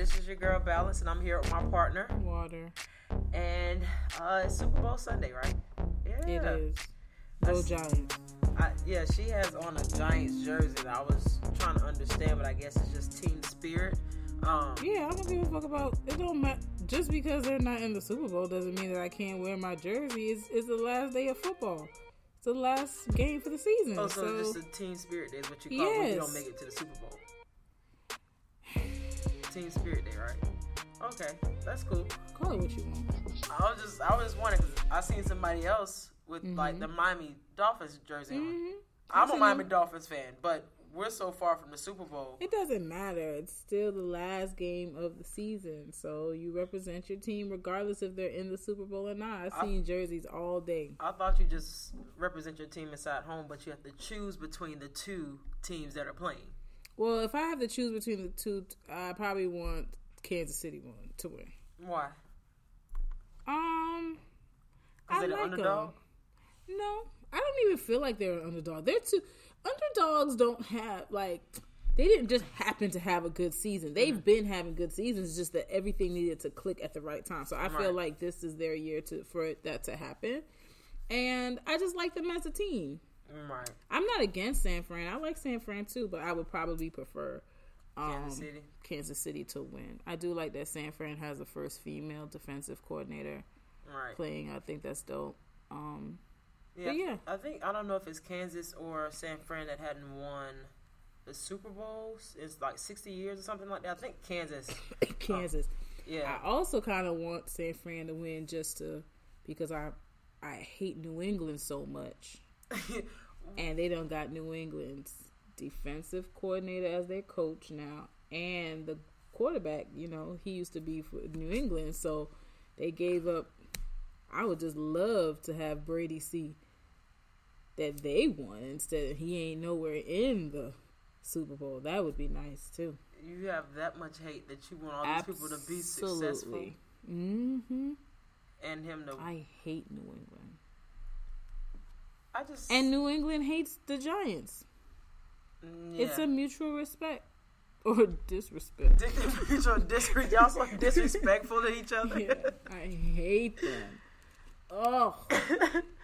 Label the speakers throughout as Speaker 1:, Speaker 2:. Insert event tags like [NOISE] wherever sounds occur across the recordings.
Speaker 1: This is your girl Balance, and I'm here with my partner.
Speaker 2: Water.
Speaker 1: And uh, it's Super Bowl Sunday, right? Yeah.
Speaker 2: It is. Go Giants.
Speaker 1: I, yeah, she has on a Giants jersey. That I was trying to understand, but I guess it's just team spirit. Um,
Speaker 2: Yeah, I don't give a fuck about it. Don't matter. Just because they're not in the Super Bowl doesn't mean that I can't wear my jersey. It's, it's the last day of football. It's the last game for the season.
Speaker 1: Oh, so,
Speaker 2: so
Speaker 1: just the team spirit day is what you call it when you don't make it to the Super Bowl. Team spirit day, right? Okay, that's cool.
Speaker 2: call it what you want.
Speaker 1: I was just, I was just wondering because I seen somebody else with like the Miami Dolphins jersey on.
Speaker 2: Mhm.
Speaker 1: I'm a Miami. Dolphins fan, but we're so far from the Super Bowl.
Speaker 2: It doesn't matter. It's still the last game of the season, so you represent your team regardless if they're in the Super Bowl or not. I've
Speaker 1: I-
Speaker 2: seen jerseys all day.
Speaker 1: I thought you just represent your team inside home, but you have to choose between the two teams that are playing.
Speaker 2: Well, if I have to choose between the two, I probably want Kansas City one to win.
Speaker 1: Why?
Speaker 2: Um, I like
Speaker 1: underdog?
Speaker 2: 'em. No, I don't even feel like they're an underdog. They're too underdogs. Don't have like they didn't just happen to have a good season. They've
Speaker 1: Mm-hmm.
Speaker 2: been having good seasons. Just that everything needed to click at the right time. So I feel like this is their year to for that to happen. And I just like them as a team.
Speaker 1: Right.
Speaker 2: I'm not against San Fran. I like San Fran too, but I would probably prefer um,
Speaker 1: Kansas City.
Speaker 2: Kansas City to win. I do like that San Fran has the first female defensive coordinator
Speaker 1: Right.
Speaker 2: playing. I think that's dope. Um,
Speaker 1: Yeah,
Speaker 2: But yeah.
Speaker 1: I think I don't know if it's Kansas or San Fran that hadn't won the Super Bowls. It's like sixty years or something like that. I think Kansas. [COUGHS]
Speaker 2: Kansas.
Speaker 1: Oh, yeah.
Speaker 2: I also kind of want San Fran to win just to because I I hate New England so much, [LAUGHS] and they don't got New England's defensive coordinator as their coach now, and the quarterback. You know, he used to be for New England, so they gave up. I would just love to have Brady see that they won instead of he ain't nowhere in the Super Bowl. That would be nice too.
Speaker 1: you have that much hate that you want all these people to be successful
Speaker 2: Mm-hmm.
Speaker 1: and him to. I,
Speaker 2: hate New England.
Speaker 1: I just
Speaker 2: And New England hates the Giants.
Speaker 1: Mm,
Speaker 2: It's a mutual respect or disrespect. [LAUGHS]
Speaker 1: Mutual disre- y'all so disrespectful to each other.
Speaker 2: yeah, I hate them. [LAUGHS] Oh, [LAUGHS]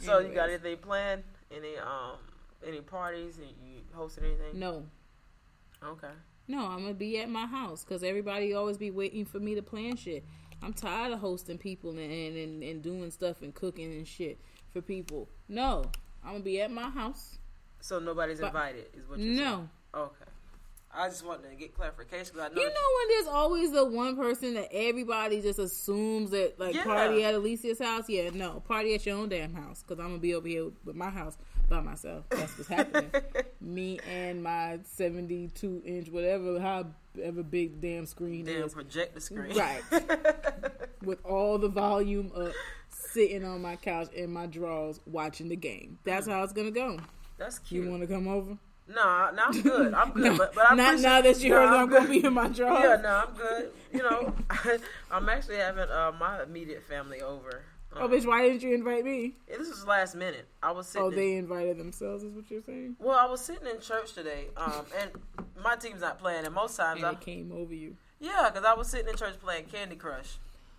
Speaker 1: so you got
Speaker 2: Anyways.
Speaker 1: anything planned? Any um any parties? You you hosting anything?
Speaker 2: no.
Speaker 1: Okay.
Speaker 2: No, I'm gonna be at my house because everybody always be waiting for me to plan shit. I'm tired of hosting people and, and, and doing stuff and cooking and shit for people. No, I'm gonna be at my house.
Speaker 1: So nobody's
Speaker 2: But-
Speaker 1: invited, is what you're
Speaker 2: No,
Speaker 1: saying? Okay. I just wanted to get clarification because I know.
Speaker 2: You know when there's always the one person that everybody just assumes that like
Speaker 1: Yeah.
Speaker 2: party at Alicia's house? Yeah, no, party at your own damn house because I'm gonna be over here with my house by myself. That's what's happening. [LAUGHS] Me and my 72 inch whatever, however big damn screen
Speaker 1: damn
Speaker 2: is,
Speaker 1: projector screen.
Speaker 2: right, [LAUGHS] with all the volume up, sitting on my couch in my drawers watching the game. That's mm. how it's gonna go.
Speaker 1: That's cute.
Speaker 2: You want to come over?
Speaker 1: No, no, I'm good. I'm good. [LAUGHS]
Speaker 2: No,
Speaker 1: but, but I
Speaker 2: not now that you heard that
Speaker 1: I'm
Speaker 2: gonna be in my [LAUGHS] drawers.
Speaker 1: Yeah, no, I'm good. You know, [LAUGHS] I'm actually having uh, my immediate family over.
Speaker 2: Oh,
Speaker 1: Um,
Speaker 2: bitch, why didn't you invite me?
Speaker 1: This was last minute. I was sitting.
Speaker 2: Oh,
Speaker 1: in-
Speaker 2: they invited themselves, is what you're saying?
Speaker 1: well, I was sitting in church today, um, and my team's not playing. And most times,
Speaker 2: And
Speaker 1: I,
Speaker 2: came over you.
Speaker 1: yeah, because I was sitting in church playing Candy Crush.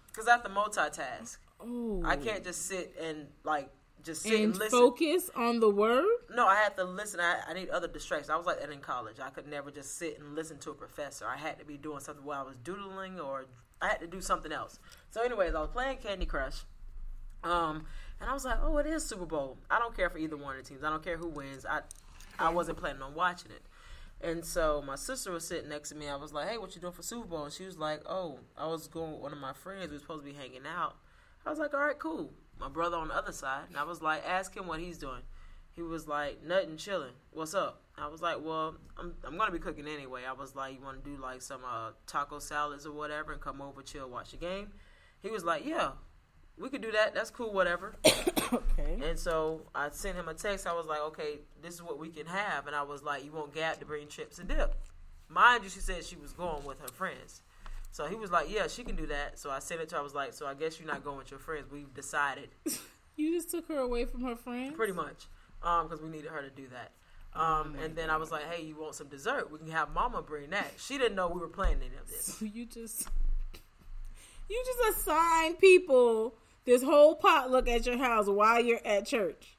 Speaker 1: Because I have to multitask.
Speaker 2: Oh.
Speaker 1: I can't just sit and like just sit and,
Speaker 2: And
Speaker 1: listen.
Speaker 2: focus on the word?
Speaker 1: No, I had to listen. I, I need other distractions. I was like that in college. I could never just sit and listen to a professor. I had to be doing something while I was doodling, or I had to do something else. So, anyways, I was playing Candy Crush, um, and I was like, "Oh, it is Super Bowl. I don't care for either one of the teams. I don't care who wins. I, I wasn't planning on watching it." And so my sister was sitting next to me. I was like, "Hey, what you doing for Super Bowl?" And she was like, "Oh, I was going with one of my friends. We were supposed to be hanging out." I was like, "All right, cool." My brother on the other side, and I was like, "Ask him what he's doing." He was like, "Nothing, chilling. What's up?" I was like, "Well, I'm I'm gonna be cooking anyway." I was like, "You want to do like some uh, taco salads or whatever, and come over, chill, watch the game?" He was like, "Yeah, we could do that. That's cool, whatever." [COUGHS]
Speaker 2: Okay.
Speaker 1: And so I sent him a text. I was like, okay, this is what we can have. And I was like, you want Gab to bring chips and dip? Mind you, she said she was going with her friends. So he was like, "Yeah, she can do that." So I sent it to. her. I was like, "So I guess you're not going with your friends. We've decided, [LAUGHS]
Speaker 2: You just took her away from her friends.
Speaker 1: pretty much, because we needed her to do that." Um, and then I was like, "Hey, you want some dessert? We can have Mama bring that." She didn't know we were planning any of this.
Speaker 2: So you just you just assign people this whole potluck at your house while you're at church.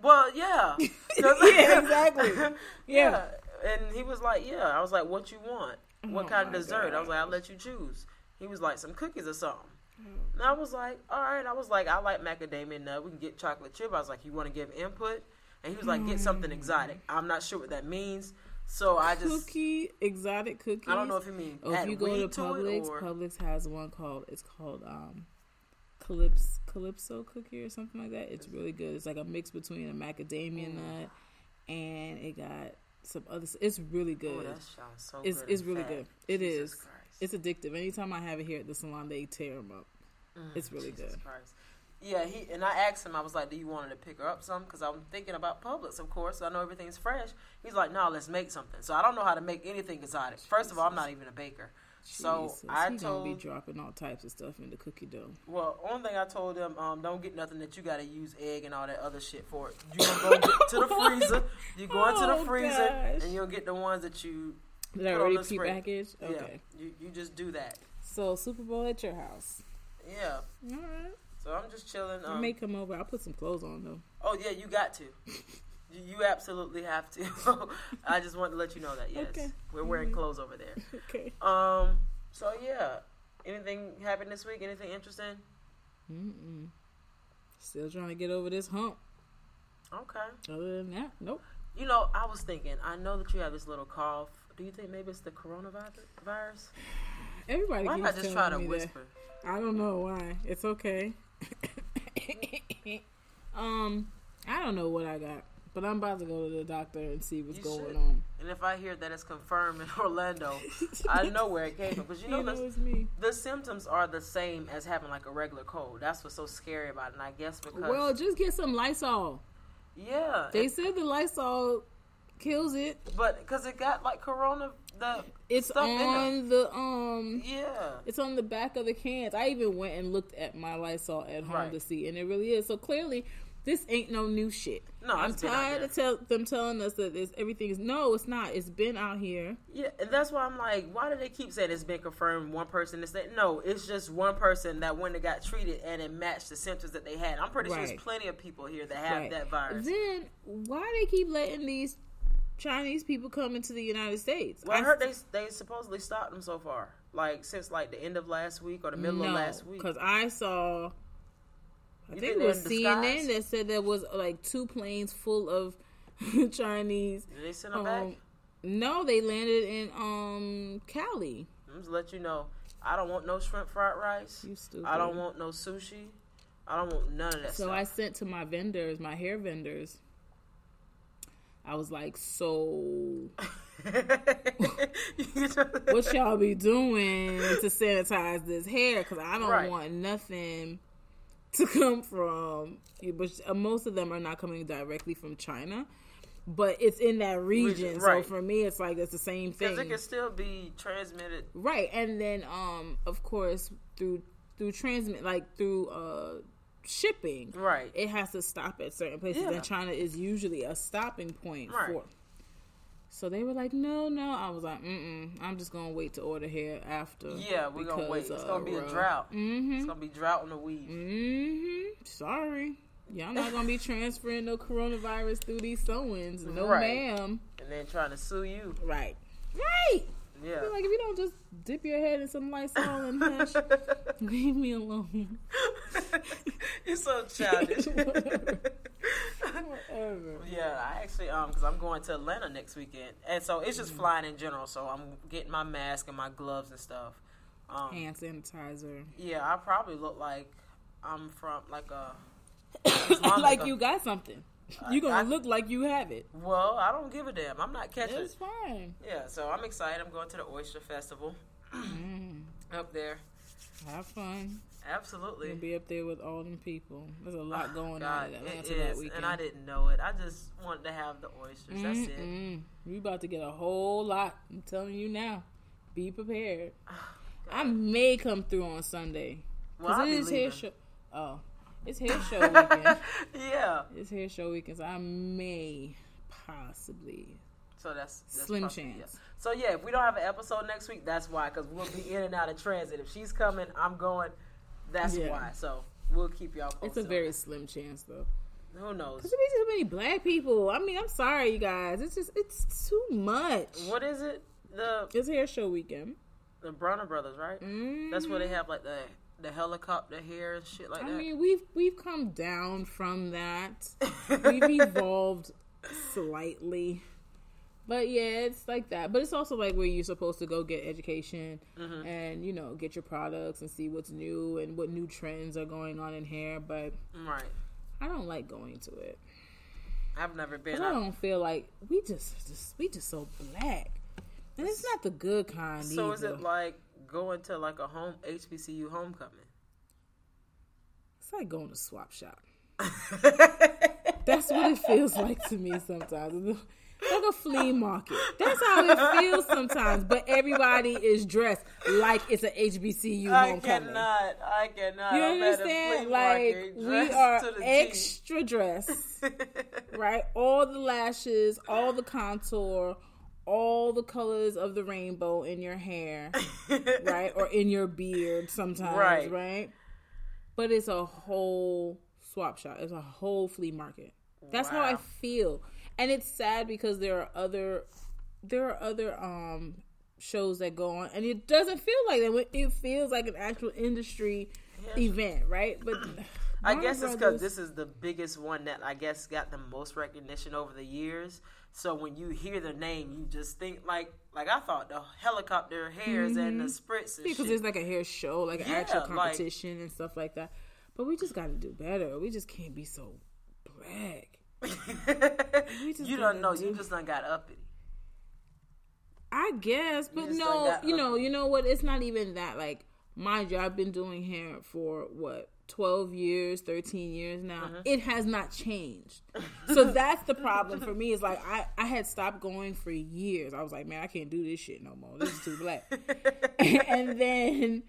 Speaker 1: Well, yeah, [LAUGHS] [LAUGHS]
Speaker 2: Yeah, exactly.
Speaker 1: yeah.
Speaker 2: Yeah.
Speaker 1: and he was like, "Yeah." I was like, "What you want? What
Speaker 2: Oh
Speaker 1: kind of dessert?" I was like, "I'll let you choose." He was like, "Some cookies or something." Mm. And I was like, "All right." I was like, "I like macadamia nut. We can get chocolate chip." I was like, "You want to give input?" And he was like, "Get something mm. exotic." I'm not sure what that means, so I just
Speaker 2: Cookie exotic cookies.
Speaker 1: I don't know if you mean
Speaker 2: Oh, if you go to Publix,
Speaker 1: or
Speaker 2: Publix has one called it's called um Calypso Calypso cookie or something like that. It's really good. It's like a mix between a macadamia mm. nut and it got some other. It's really
Speaker 1: oh,
Speaker 2: good.
Speaker 1: that sounds so
Speaker 2: it's
Speaker 1: good
Speaker 2: it's really
Speaker 1: fat.
Speaker 2: good. It is.
Speaker 1: Jesus Christ.
Speaker 2: It's addictive. Anytime I have it here at the salon, they tear them up. It's really
Speaker 1: Mm, Jesus
Speaker 2: good.
Speaker 1: Christ. Yeah, he and I asked him. I was like, "Do you want to pick her up some?" Because I'm thinking about Publix, of course. I know everything's fresh. He's like, "No, let's make something." So I don't know how to make anything exotic. First of all, I'm not even a baker. So
Speaker 2: Jesus,
Speaker 1: I
Speaker 2: he
Speaker 1: told,
Speaker 2: gonna be dropping all types of stuff in the cookie dough.
Speaker 1: well, one thing I told them, um, don't get nothing that you got to use egg and all that other shit for. You gonna go to the [LAUGHS] freezer. You go into
Speaker 2: Oh,
Speaker 1: the freezer
Speaker 2: gosh.
Speaker 1: and you'll get the ones that you.
Speaker 2: I
Speaker 1: Put on
Speaker 2: already prepackaged? Okay.
Speaker 1: Yeah, you you just do that.
Speaker 2: So Super Bowl at your house.
Speaker 1: Yeah.
Speaker 2: All right.
Speaker 1: So I'm just chilling.
Speaker 2: I
Speaker 1: Um,
Speaker 2: may come over. I'll put some clothes on though.
Speaker 1: Oh yeah, you got to. [LAUGHS] You, absolutely have to. [LAUGHS] I just want to let you know that yes,
Speaker 2: Okay.
Speaker 1: we're wearing
Speaker 2: Mhm.
Speaker 1: clothes over there. [LAUGHS]
Speaker 2: Okay.
Speaker 1: Um. So yeah, anything happened this week? Anything interesting?
Speaker 2: Mm-mm. Still trying to get over this hump.
Speaker 1: Okay.
Speaker 2: Other than that, nope.
Speaker 1: You know, I was thinking. I know that you have this little cough. Do you think maybe it's the coronavirus? Virus?
Speaker 2: Everybody
Speaker 1: Why
Speaker 2: keeps
Speaker 1: not just try to
Speaker 2: me that.
Speaker 1: whisper?
Speaker 2: I don't know why. It's okay. [LAUGHS] um, I don't know what I got, but I'm about to go to the doctor and see what's
Speaker 1: You
Speaker 2: going
Speaker 1: should.
Speaker 2: on.
Speaker 1: And if I hear that it's confirmed in [LAUGHS] Orlando, I know where it came from. Because [LAUGHS] you know, the, the symptoms are the same as having like a regular cold. That's what's so scary about it. And I guess because
Speaker 2: Well, just get some Lysol.
Speaker 1: yeah,
Speaker 2: They said the Lysol kills it.
Speaker 1: But because it got like corona, the
Speaker 2: It's
Speaker 1: stuff in
Speaker 2: on the um.
Speaker 1: Yeah.
Speaker 2: It's on the back of the cans. I even went and looked at my Lysol at home
Speaker 1: Right.
Speaker 2: to see, and it really is. So clearly, this ain't no new shit.
Speaker 1: No,
Speaker 2: I'm
Speaker 1: it's been out
Speaker 2: tired of tell, them telling us that this, everything is. No, it's not. It's been out here.
Speaker 1: Yeah, and that's why I'm like, why do they keep saying it's been confirmed? One person is saying no, it's just one person that when they got treated and it matched the symptoms that they had. I'm pretty sure there's plenty of people here that have
Speaker 2: Right.
Speaker 1: that virus.
Speaker 2: Then why do they keep letting these Chinese people come into the United States?
Speaker 1: well, I heard they they supposedly stopped them so far, like since like the end of last week or the middle of last week.
Speaker 2: because I saw. I
Speaker 1: You
Speaker 2: think it was CNN that said there was like two planes full of [LAUGHS] Chinese.
Speaker 1: Did they send them
Speaker 2: Um,
Speaker 1: back?
Speaker 2: no, they landed in um Cali.
Speaker 1: I'm just let you know, I don't want no shrimp fried rice.
Speaker 2: You stupid.
Speaker 1: I don't want no sushi. I don't want none of that
Speaker 2: So
Speaker 1: stuff.
Speaker 2: I sent to my vendors, my hair vendors. I was like, so [LAUGHS] [LAUGHS] what y'all be doing to sanitize this hair? Because I don't
Speaker 1: Right.
Speaker 2: want nothing to come from. But uh, most of them are not coming directly from China, but it's in that region.
Speaker 1: Region,
Speaker 2: So for me, it's like it's the same thing.
Speaker 1: Because it can still be transmitted.
Speaker 2: Right, and then um of course through through transmit like through uh shipping,
Speaker 1: Right.
Speaker 2: it has to stop at certain places,
Speaker 1: Yeah.
Speaker 2: and China is usually a stopping point
Speaker 1: Right.
Speaker 2: for. So they were like, no, no. I was like, mm, mm. I'm just gonna wait to order here after.
Speaker 1: Yeah, we're gonna wait. It's gonna be a
Speaker 2: uh,
Speaker 1: drought.
Speaker 2: Mm-hmm.
Speaker 1: It's gonna be drought on the weed.
Speaker 2: Mm-hmm. Sorry, y'all not gonna be [LAUGHS] transferring no coronavirus through these sewings. No,
Speaker 1: Right.
Speaker 2: ma'am.
Speaker 1: And then trying to sue you.
Speaker 2: Right. Right.
Speaker 1: Yeah.
Speaker 2: Like if you don't just dip your head in some Lysol and hush, [LAUGHS] leave me alone. [LAUGHS]
Speaker 1: You're so childish. [LAUGHS]
Speaker 2: Whatever.
Speaker 1: yeah, I actually um because I'm going to Atlanta next weekend, and so it's just flying in general. So I'm getting my mask and my gloves and stuff. Um,
Speaker 2: Hand sanitizer.
Speaker 1: yeah, I probably look like I'm from like a. [COUGHS]
Speaker 2: Like
Speaker 1: a-
Speaker 2: you got something. [LAUGHS] You gonna
Speaker 1: I-
Speaker 2: look like you have it.
Speaker 1: Well, I don't give a damn. I'm not catching.
Speaker 2: It's fine.
Speaker 1: Yeah, so I'm excited. I'm going to the Oyster Festival
Speaker 2: Mm, [CLEARS THROAT]
Speaker 1: up there.
Speaker 2: have fun.
Speaker 1: Absolutely.
Speaker 2: You'll be up there with all them people. There's a lot [SIGHS] going
Speaker 1: God,
Speaker 2: on in
Speaker 1: it
Speaker 2: Atlanta that weekend.
Speaker 1: and I didn't know it. I just wanted to have the oysters. That's it.
Speaker 2: Mm-mm. We about to get a whole lot. I'm telling you now. Be prepared. [SIGHS] I may come through on Sunday
Speaker 1: Well, I'll
Speaker 2: it is hair show. Oh, it's hair show weekend. [LAUGHS]
Speaker 1: yeah.
Speaker 2: it's hair show weekend. So I may possibly.
Speaker 1: So that's, that's
Speaker 2: Slim chance.
Speaker 1: yeah. So yeah, if we don't have an episode next week, that's why. Because we'll be in and out of transit. If she's coming, I'm going. That's
Speaker 2: Yeah.
Speaker 1: why. So we'll keep y'all posted.
Speaker 2: It's a very slim chance though.
Speaker 1: Who knows?
Speaker 2: Cause there be too many black people. I mean, I'm sorry, you guys. It's just it's too much.
Speaker 1: What is it? The
Speaker 2: It's hair show weekend.
Speaker 1: the Bronner Brothers, right?
Speaker 2: Mm.
Speaker 1: That's where they have like the the helicopter hair and shit like
Speaker 2: I
Speaker 1: that.
Speaker 2: I mean, we've we've come down from that. we've [LAUGHS] evolved slightly. But yeah, it's like that. But it's also like where you're supposed to go get education
Speaker 1: Mm-hmm.
Speaker 2: and you know get your products and see what's new and what new trends are going on in hair. But
Speaker 1: right.
Speaker 2: I don't like going to it.
Speaker 1: I've never been.
Speaker 2: I
Speaker 1: I,
Speaker 2: don't feel like we just, just we just so black, and it's not the good kind.
Speaker 1: so is it like going to like a home HBCU homecoming?
Speaker 2: It's like going to swap shop. [LAUGHS] That's what it feels like to me sometimes. Like a flea market. That's how it feels sometimes. But everybody is dressed like it's an HBCU
Speaker 1: I
Speaker 2: homecoming.
Speaker 1: I cannot. I cannot.
Speaker 2: You
Speaker 1: I'm at a
Speaker 2: understand? Like we are extra dressed, [LAUGHS] right? All the lashes, all the contour, all the colors of the rainbow in your hair, [LAUGHS] right? Or in your beard sometimes,
Speaker 1: Right.
Speaker 2: right? But it's a whole swap shop. It's a whole flea market. That's how I feel. And it's sad because there are other there are other um shows that go on and it doesn't feel like that. It feels like an actual industry event, right? But [CLEARS THROAT]
Speaker 1: I guess it's because this is the biggest one that I guess got the most recognition over the years. So when you hear the name, you just think like like I thought the helicopter hairs and the mm-hmm. spritz and
Speaker 2: because there's like a hair show, like an
Speaker 1: Yeah,
Speaker 2: actual
Speaker 1: like-
Speaker 2: competition and stuff like that. But we just got to do better. We just can't be so black. [LAUGHS]
Speaker 1: you don't know. You
Speaker 2: do-
Speaker 1: just done got uppity.
Speaker 2: I guess, but no, you know, you know what? It's not even that. Like, mind you, I've been doing hair for what twelve years, thirteen years now.
Speaker 1: Mm-hmm.
Speaker 2: It has not changed. [LAUGHS] so that's the problem for me. Is like I I had stopped going for years. I was like, man, I can't do this shit no more. This is too black. [LAUGHS] [LAUGHS] and then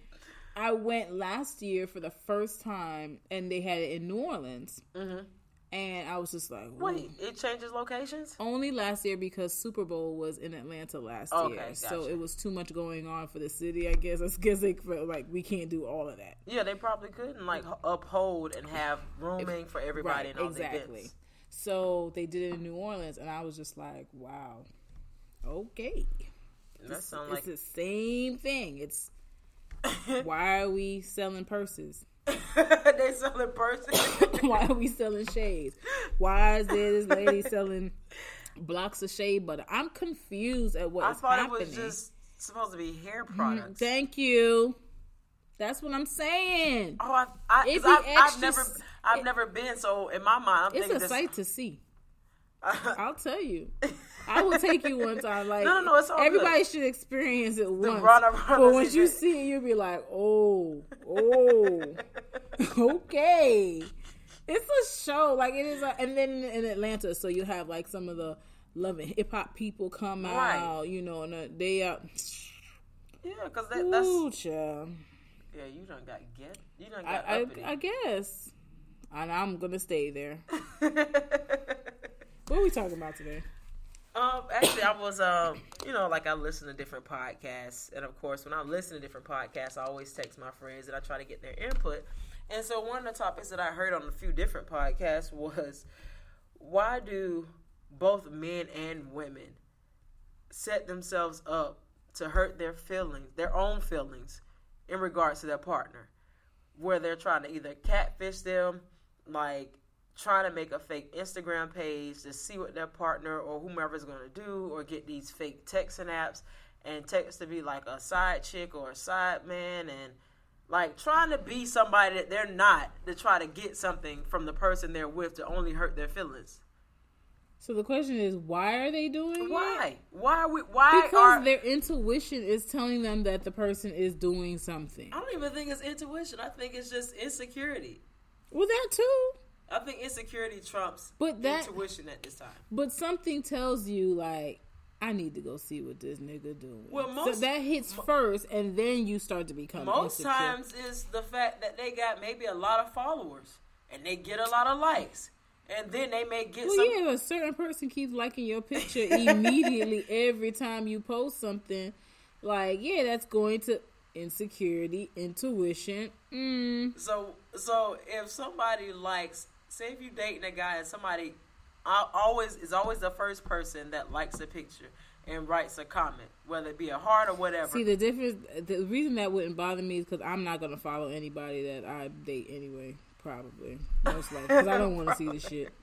Speaker 2: I went last year for the first time, and they had it in New Orleans, and I was just like, Whoa.
Speaker 1: Wait, it changes locations.
Speaker 2: Only last year because Super Bowl was in Atlanta last
Speaker 1: Okay,
Speaker 2: year, so it was too much going on for the city. I guess [LAUGHS] I guess they felt like we can't do all of that.
Speaker 1: Yeah, they probably couldn't like uphold and have rooming for everybody and all the
Speaker 2: exactly.
Speaker 1: events.
Speaker 2: So they did it in New Orleans, and I was just like, wow, okay.
Speaker 1: That sounds
Speaker 2: it's
Speaker 1: like
Speaker 2: the same thing. It's [LAUGHS] why are we selling purses? [LAUGHS]
Speaker 1: they selling person. [LAUGHS]
Speaker 2: why are we selling shades? Why is there this lady [LAUGHS] selling blocks of shade butter? I'm confused at
Speaker 1: what
Speaker 2: I
Speaker 1: thought
Speaker 2: happening.
Speaker 1: it was just supposed to be hair mm, products.
Speaker 2: Thank you. That's what I'm saying.
Speaker 1: Oh, I, I,
Speaker 2: It
Speaker 1: 'cause
Speaker 2: be
Speaker 1: I've, I've never, I've
Speaker 2: it-
Speaker 1: never been. So in my mind, I'm
Speaker 2: It's
Speaker 1: thinking
Speaker 2: a
Speaker 1: this.
Speaker 2: sight to see. I'll tell you. I will take you one time. Like
Speaker 1: No, no, no, it's all
Speaker 2: everybody should experience it once. But once you see it, you'll be like, oh, oh, [LAUGHS] okay. It's a show, like it is, a, and then in Atlanta, so you have like some of the love and hip hop people come
Speaker 1: Right.
Speaker 2: out, you know, and uh, they are.
Speaker 1: Yeah, because that, that's
Speaker 2: Ooh, child.
Speaker 1: yeah. You done got get. You done
Speaker 2: I,
Speaker 1: got
Speaker 2: I,
Speaker 1: uppity.
Speaker 2: I guess, and I'm gonna stay there. [LAUGHS] What are we talking about today?
Speaker 1: Um, actually, I was, um, you know, like I listen to different podcasts, and of course, when I listen to different podcasts, I always text my friends and I try to get their input. And so, one of the topics that I heard on a few different podcasts was why do both men and women set themselves up to hurt their feelings, their own feelings, in regards to their partner, where they're trying to either catfish them, like trying to make a fake Instagram page to see what their partner or whomever is going to do, or get these fake texting apps and text to be like a side chick or a side man, and like trying to be somebody that they're not to try to get something from the person they're with to only hurt their feelings.
Speaker 2: So the question is, why are they doing it?
Speaker 1: Why? Why are we? Why
Speaker 2: Because
Speaker 1: are?
Speaker 2: their intuition is telling them that the person is doing something.
Speaker 1: I don't even think it's intuition. I think it's just insecurity.
Speaker 2: Well, that too.
Speaker 1: I think insecurity trumps
Speaker 2: But that-
Speaker 1: intuition at this time.
Speaker 2: But something tells you, like, I need to go see what this nigga doing.
Speaker 1: Well, most-
Speaker 2: so that hits first, and then you start to become
Speaker 1: Most
Speaker 2: insecure.
Speaker 1: times is the fact that they got maybe a lot of followers and they get a lot of likes, and then they may get
Speaker 2: Well,
Speaker 1: some.
Speaker 2: yeah, if a certain person keeps liking your picture immediately [LAUGHS] every time you post something, like yeah, that's going to insecurity, intuition. Mm.
Speaker 1: So, so if somebody likes, say, if you dating a guy and somebody I always is always the first person that likes a picture and writes a comment, whether it be a heart or whatever.
Speaker 2: See the difference. The reason that wouldn't bother me is because I'm not gonna follow anybody that I date anyway. Probably, most likely, because I don't want to see the shit.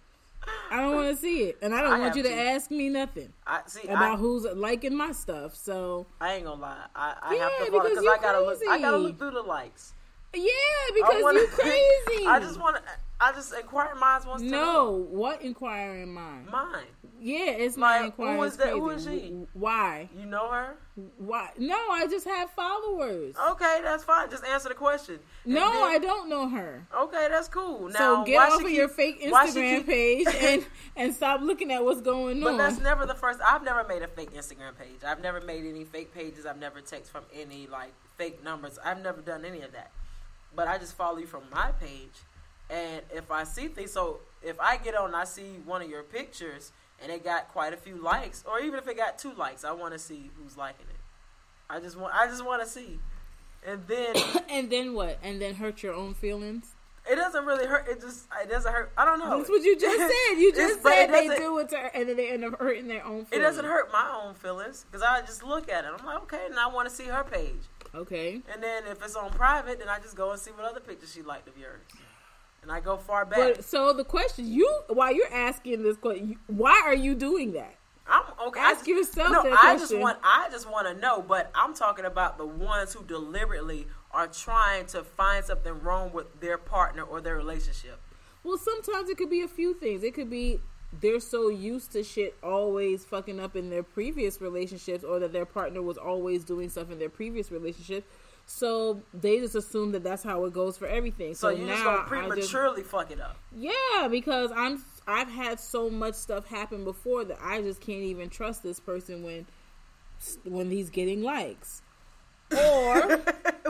Speaker 2: I don't want to see it, and I don't
Speaker 1: I
Speaker 2: want you to
Speaker 1: to.
Speaker 2: ask me nothing
Speaker 1: I see.
Speaker 2: about
Speaker 1: I,
Speaker 2: who's liking my stuff. So
Speaker 1: I ain't gonna lie. I, I have
Speaker 2: Yeah,
Speaker 1: to follow
Speaker 2: because
Speaker 1: I gotta look. I gotta look through the likes.
Speaker 2: Yeah, because
Speaker 1: wanna-
Speaker 2: you [LAUGHS] crazy.
Speaker 1: I just want to. I just inquiring minds wants to
Speaker 2: no.
Speaker 1: know.
Speaker 2: What inquiring mind?
Speaker 1: Mine.
Speaker 2: Yeah, it's
Speaker 1: Like,
Speaker 2: my inquiring.
Speaker 1: who is that- who is she?
Speaker 2: Why?
Speaker 1: You know her?
Speaker 2: Why? No, I just have followers.
Speaker 1: Okay, that's fine. Just answer the question. And
Speaker 2: no,
Speaker 1: then-
Speaker 2: I don't know her.
Speaker 1: Okay, that's cool. Now,
Speaker 2: so get off of your fake Instagram
Speaker 1: keep-
Speaker 2: page [LAUGHS] and and stop looking at what's going
Speaker 1: But
Speaker 2: on.
Speaker 1: But that's never the first. I've never made a fake Instagram page. I've never made any fake pages. I've never text from any like fake numbers. I've never done any of that. But I just follow you from my page, and if I see things, so if I get on, I see one of your pictures, and it got quite a few likes, or even if it got two likes, I want to see who's liking it. I just want. I just want to see, and then [COUGHS]
Speaker 2: and then what? And then hurt your own feelings.
Speaker 1: it doesn't really hurt. It just it doesn't hurt. I don't know.
Speaker 2: That's what you just [LAUGHS] said. You just said they do it to and then they end up hurting their own feelings.
Speaker 1: It doesn't hurt my own feelings because I just look at it. I'm like, okay, and I want to see her page.
Speaker 2: Okay.
Speaker 1: And then if it's on private, then I just go and see what other pictures she liked of yours. And I go far back.
Speaker 2: But so the question you while you're asking this question, why are you doing that?
Speaker 1: I'm okay.
Speaker 2: Ask
Speaker 1: just,
Speaker 2: yourself
Speaker 1: No,
Speaker 2: that
Speaker 1: I just
Speaker 2: question.
Speaker 1: want. I just want to know. But I'm talking about the ones who deliberately are trying to find something wrong with their partner or their relationship.
Speaker 2: Well, sometimes it could be a few things. It could be they're so used to shit always fucking up in their previous relationships, or that their partner was always doing stuff in their previous relationship. So they just assume that that's how it goes for everything.
Speaker 1: So,
Speaker 2: So,
Speaker 1: you
Speaker 2: now
Speaker 1: just gonna
Speaker 2: I just,
Speaker 1: prematurely fuck it up.
Speaker 2: yeah, because I'm I've had so much stuff happen before that I just can't even trust this person when when he's getting likes. Or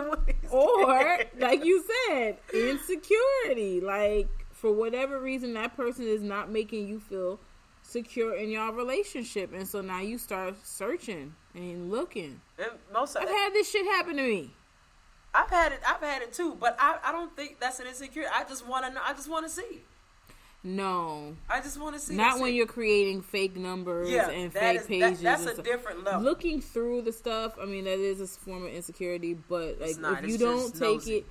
Speaker 2: [LAUGHS] or like you said, insecurity. Like for whatever reason that person is not making you feel secure in your relationship and so now you start searching and looking.
Speaker 1: And most of
Speaker 2: I've had this shit happen to me.
Speaker 1: I've had it. I've had it too. But I, I don't think that's an insecurity. I just want to know. I just want to see.
Speaker 2: No.
Speaker 1: I just want to see.
Speaker 2: Not when
Speaker 1: it.
Speaker 2: you're creating fake numbers
Speaker 1: Yeah,
Speaker 2: and
Speaker 1: that
Speaker 2: fake
Speaker 1: is- that-
Speaker 2: pages.
Speaker 1: that's a different level.
Speaker 2: Looking through the stuff, I mean, that is a form of insecurity. But like,
Speaker 1: not,
Speaker 2: if you don't take
Speaker 1: nosy.
Speaker 2: it,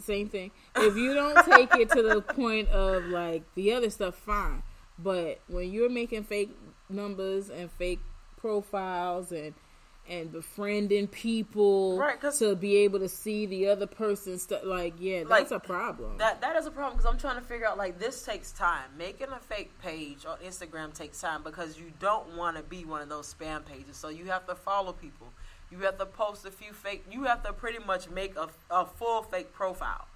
Speaker 2: same thing. If you don't take it to the [LAUGHS] point of like the other stuff, fine. But when you're making fake numbers and fake profiles and and befriending people
Speaker 1: Right,
Speaker 2: to be able to see the other person's stuff, like yeah,
Speaker 1: Like,
Speaker 2: that's a problem.
Speaker 1: That that is a problem because I'm trying to figure out like this takes time. Making a fake page on Instagram takes time because you don't want to be one of those spam pages. So you have to follow people. You have to post a few fake. You have to pretty much make a, a full fake profile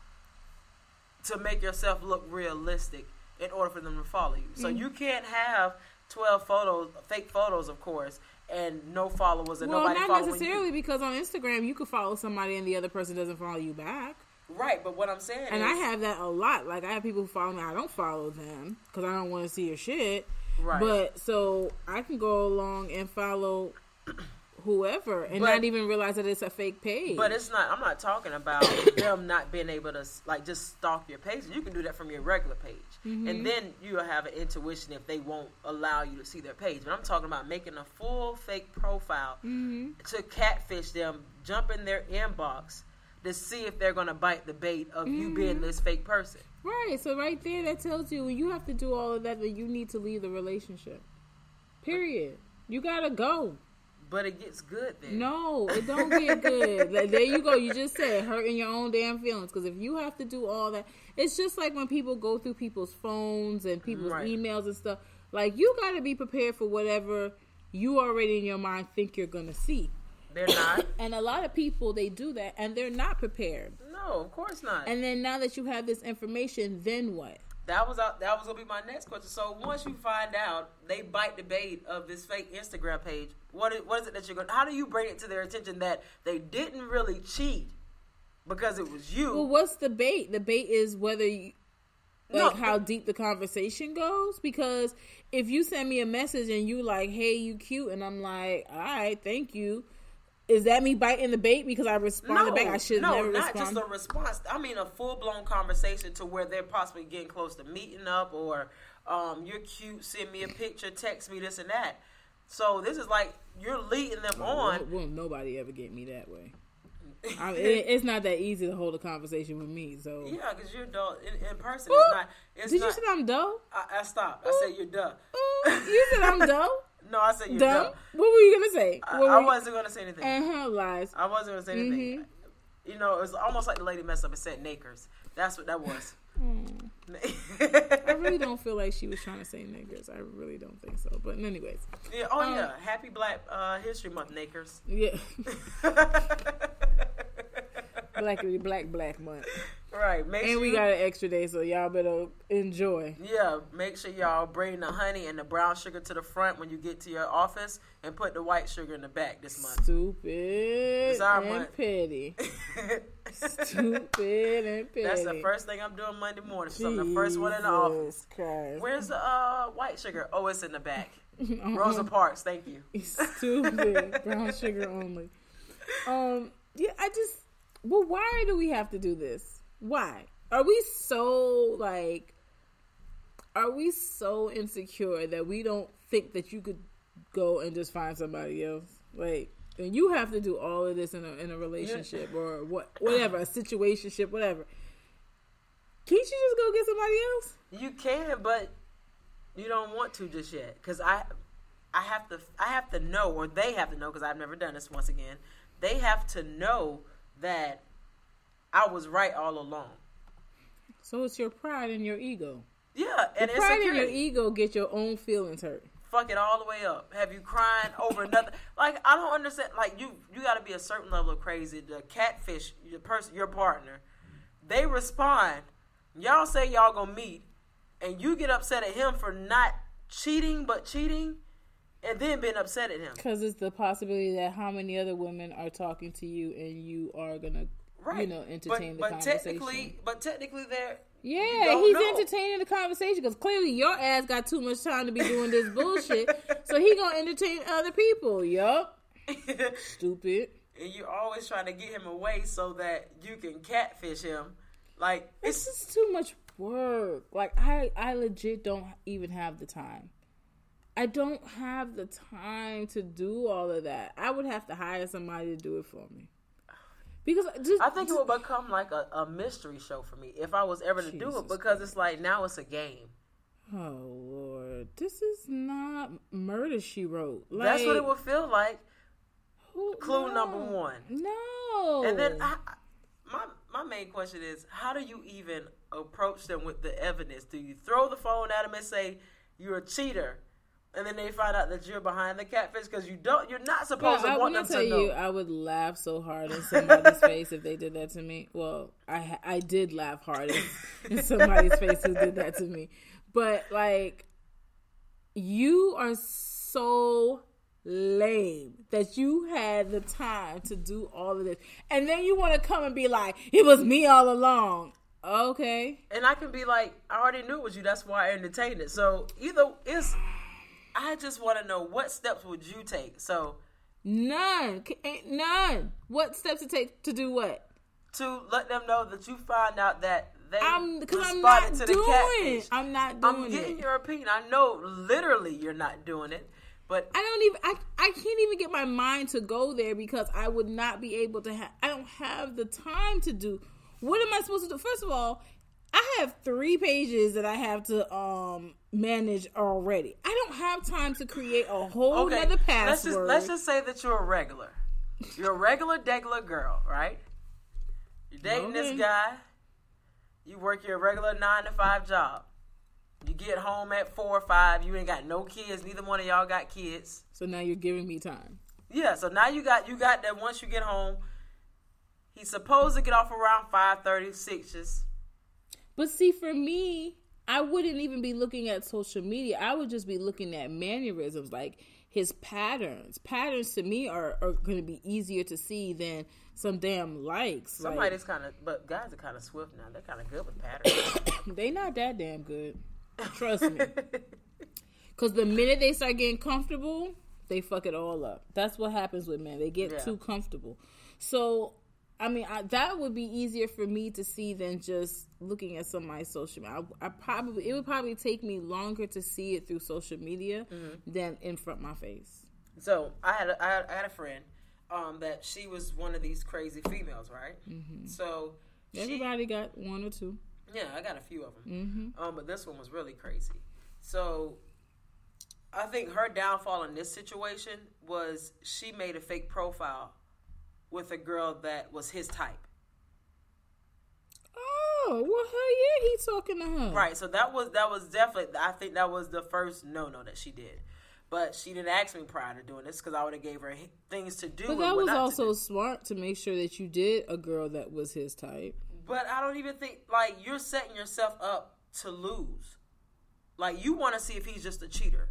Speaker 1: to make yourself look realistic in order for them to follow you. So mm-hmm. you can't have 12 photos, fake photos, of course, and no followers and
Speaker 2: well,
Speaker 1: nobody
Speaker 2: not necessarily
Speaker 1: you.
Speaker 2: because on Instagram you could follow somebody and the other person doesn't follow you back.
Speaker 1: Right, but what I'm saying
Speaker 2: And
Speaker 1: is,
Speaker 2: I have that a lot. Like I have people who follow me. I don't follow them because I don't want to see your shit.
Speaker 1: right.
Speaker 2: But so I can go along and follow whoever and
Speaker 1: But-
Speaker 2: not even realize that it's a fake page.
Speaker 1: But it's not. I'm not talking about [COUGHS] them not being able to like just stalk your page. You can do that from your regular page,
Speaker 2: Mm-hmm.
Speaker 1: and then you'll have an intuition if they won't allow you to see their page. But I'm talking about making a full fake profile
Speaker 2: hmm
Speaker 1: to catfish them, jump in their inbox to see if they're going to bite the bait of you being
Speaker 2: Mm-hmm.
Speaker 1: this fake person.
Speaker 2: right. So right there, that tells you you have to do all of that, that you need to leave the relationship. Period. You gotta go.
Speaker 1: But it gets good then.
Speaker 2: No, it don't get good. [LAUGHS] like, there you go. You just said hurting your own damn feelings. Because if you have to do all that, it's just like when people go through people's phones and people's
Speaker 1: Right.
Speaker 2: emails and stuff. Like you got to be prepared for whatever you already in your mind think you're gonna see.
Speaker 1: They're not. [COUGHS]
Speaker 2: And a lot of people they do that and they're not prepared.
Speaker 1: no, of course not.
Speaker 2: And then now that you have this information, then what?
Speaker 1: That was out, that was gonna be my next question. So once you find out they bite the bait of this fake Instagram page, what is, what is it that you're going? to How do you bring it to their attention that they didn't really cheat because it was you?
Speaker 2: Well, what's the bait? The bait is whether you, like
Speaker 1: No.
Speaker 2: how deep the conversation goes. Because if you send me a message and you like, "Hey, you cute," and I'm like, "All right, thank you," is that me biting the bait because I responded back? I should
Speaker 1: no,
Speaker 2: never
Speaker 1: not
Speaker 2: respond.
Speaker 1: just a response. I mean, a full blown conversation to where they're possibly getting close to meeting up, or um, you're cute, send me a picture, text me this and that. So this is like you're leading them on.
Speaker 2: Well, well, nobody ever get me that way. [LAUGHS] I it, it's not that easy to hold a conversation with me. So,
Speaker 1: yeah, because you're dull in, in person.
Speaker 2: Ooh,
Speaker 1: It's not. It's
Speaker 2: did
Speaker 1: not.
Speaker 2: you say I'm dull?
Speaker 1: I, I stopped. I said you're dumb.
Speaker 2: Ooh, you said I'm [LAUGHS] dull.
Speaker 1: No, I said you're
Speaker 2: dumb.
Speaker 1: dumb.
Speaker 2: What were you gonna say?
Speaker 1: I, I wasn't to say anything.
Speaker 2: Uh-huh, lies.
Speaker 1: I wasn't to say anything.
Speaker 2: Mm-hmm.
Speaker 1: You know, it was almost like the lady messed up and said Nakers. That's what that was.
Speaker 2: Hmm. [LAUGHS] I really don't feel like she was trying to say niggers. I really don't think so. But anyways,
Speaker 1: yeah, oh
Speaker 2: Um,
Speaker 1: yeah, Happy Black uh, History Month, Nakers.
Speaker 2: yeah, [LAUGHS] blackity black black month,
Speaker 1: right. Make sure
Speaker 2: and we
Speaker 1: you-
Speaker 2: got an extra day, so y'all better enjoy.
Speaker 1: Yeah, make sure y'all bring the honey and the brown sugar to the front when you get to your office, and put the white sugar in the back this month.
Speaker 2: Stupid
Speaker 1: our
Speaker 2: and
Speaker 1: month.
Speaker 2: petty. [LAUGHS] Stupid and petty.
Speaker 1: That's the first thing I'm doing Monday morning. So I'm the first one in the office.
Speaker 2: Christ.
Speaker 1: Where's the uh, white sugar? Oh, it's in the back. [LAUGHS] Rosa Parks, thank you. [LAUGHS]
Speaker 2: Stupid. Brown sugar only. Um, yeah, I just well, why do we have to do this? Why? Are we so like are we so insecure that we don't think that you could go and just find somebody else? Like and you have to do all of this in a in a relationship or what whatever, a situationship, whatever. Can't you just go get somebody else?
Speaker 1: You can, but you don't want to just yet, because I, I have to, I have to know, or they have to know, because I've never done this. Once again, they have to know that I was right all along.
Speaker 2: So it's your pride and your ego.
Speaker 1: Yeah, and
Speaker 2: Pride and your ego get your own feelings hurt.
Speaker 1: fuck it all the way up. Have you crying over nothing? [LAUGHS] Like I don't understand. Like you, you got to be a certain level of crazy. The catfish, your person, your partner, they respond. Y'all say y'all gonna meet, and you get upset at him for not cheating, but cheating, and then being upset at him.
Speaker 2: Because it's the possibility that how many other women are talking to you and you are gonna,
Speaker 1: Right.
Speaker 2: you know, entertain
Speaker 1: but,
Speaker 2: the
Speaker 1: but
Speaker 2: conversation.
Speaker 1: technically, but technically, they're
Speaker 2: yeah, he's
Speaker 1: know.
Speaker 2: entertaining the conversation because clearly your ass got too much time to be doing this bullshit. [LAUGHS] so he gonna entertain other people. Yup, [LAUGHS] stupid.
Speaker 1: and you're always trying to get him away so that you can catfish him. Like
Speaker 2: It's
Speaker 1: it's
Speaker 2: just too much work. Like I, I legit don't even have the time. I don't have the time to do all of that. I would have to hire somebody to do it for me. Because just,
Speaker 1: I think it would become like a, a mystery show for me if I was ever to do it because it's like now it's a game.
Speaker 2: Oh Lord, this is not murder she wrote. Like,
Speaker 1: That's what it would feel like.
Speaker 2: who-
Speaker 1: Clue
Speaker 2: no.
Speaker 1: number one.
Speaker 2: No.
Speaker 1: And then I- my my main question is, how do you even approach them with the evidence? Do you throw the phone at them and say you're a cheater, and then they find out that you're behind the catfish because you don't? You're not supposed
Speaker 2: I
Speaker 1: to want
Speaker 2: want
Speaker 1: them
Speaker 2: to
Speaker 1: to know.
Speaker 2: you, I would laugh so hard in somebody's [LAUGHS] face if they did that to me. Well, I I did laugh hard in, in somebody's face who did that to me. But like, you are so lame that you had the time to do all of this, and then you want to come and be like, "It was me all along." Okay,
Speaker 1: and I can be like, I already knew it was you. That's why I entertained it. So either it's, I just want to know what steps would you take. So
Speaker 2: none, eh, none. What steps to take to do what?
Speaker 1: to let them know that you find out that they
Speaker 2: I'm because I'm not
Speaker 1: to the
Speaker 2: doing
Speaker 1: catfish.
Speaker 2: it. I'm not doing it.
Speaker 1: I'm getting
Speaker 2: it.
Speaker 1: your opinion. I know literally you're not doing it, but
Speaker 2: I don't even I, I can't even get my mind to go there because I would not be able to have I don't have the time to do what am I supposed to do? First of all, I have three pages that I have to um manage already. I don't have time to create a whole
Speaker 1: okay.
Speaker 2: other
Speaker 1: Let's
Speaker 2: password.
Speaker 1: just let's just say that you're a regular. You're a regular degular girl, right? You're dating
Speaker 2: Okay.
Speaker 1: this guy. You work your regular nine to five job. You get home at four or five. You ain't got no kids. Neither one of y'all got kids.
Speaker 2: so now you're giving me time.
Speaker 1: Yeah, so now you got you got that once you get home. He's supposed to get off around five thirty, six.
Speaker 2: But see, for me, I wouldn't even be looking at social media. I would just be looking at mannerisms, like his patterns. Patterns to me are, are going to be easier to see than some damn likes.
Speaker 1: Somebody's like, kind of, but guys are kind of swift now. They're kind of good with patterns. [COUGHS]
Speaker 2: they not that damn good. Trust me. [LAUGHS] Because the minute they start getting comfortable, they fuck it all up. That's what happens with men. They get yeah. too comfortable. So, I mean, I, that would be easier for me to see than just looking at somebody's social media. I, I, probably it would probably take me longer to see it through social media mm-hmm. than in front of my face.
Speaker 1: So I had a, I had, I had a friend um, that she was one of these crazy females, right? Mm-hmm. So
Speaker 2: everybody she, got one or two.
Speaker 1: Yeah, I got a few of them. Mm-hmm. Um, but this one was really crazy. So I think her downfall in this situation was she made a fake profile with a girl that was his type.
Speaker 2: Oh well, hell yeah, he's talking to her.
Speaker 1: Right. So that was that was definitely. I think that was the first no no that she did. But she didn't ask me prior to doing this because I would have gave her things to do.
Speaker 2: But that was also to smart to make sure that you did a girl that was his type.
Speaker 1: But I don't even think like you're setting yourself up to lose. Like you want to see if he's just a cheater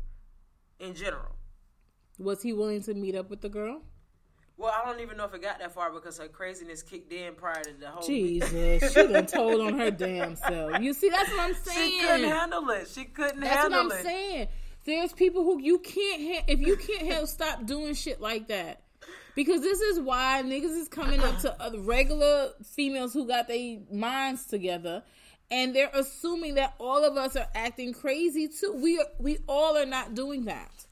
Speaker 1: in general.
Speaker 2: Was he willing to meet up with the girl?
Speaker 1: Well, I don't even know if it got that far because her craziness kicked in prior to the whole.
Speaker 2: Jesus, she done [LAUGHS] told on her damn self. You see, that's what I'm saying.
Speaker 1: She couldn't handle it. She couldn't that's handle
Speaker 2: it. That's what I'm it. saying. There's people who you can't ha- if you can't help stop doing shit like that. Because this is why niggas is coming up to [CLEARS THROAT] other regular females who got their minds together and they're assuming that all of us are acting crazy too. We are, we all are not doing that.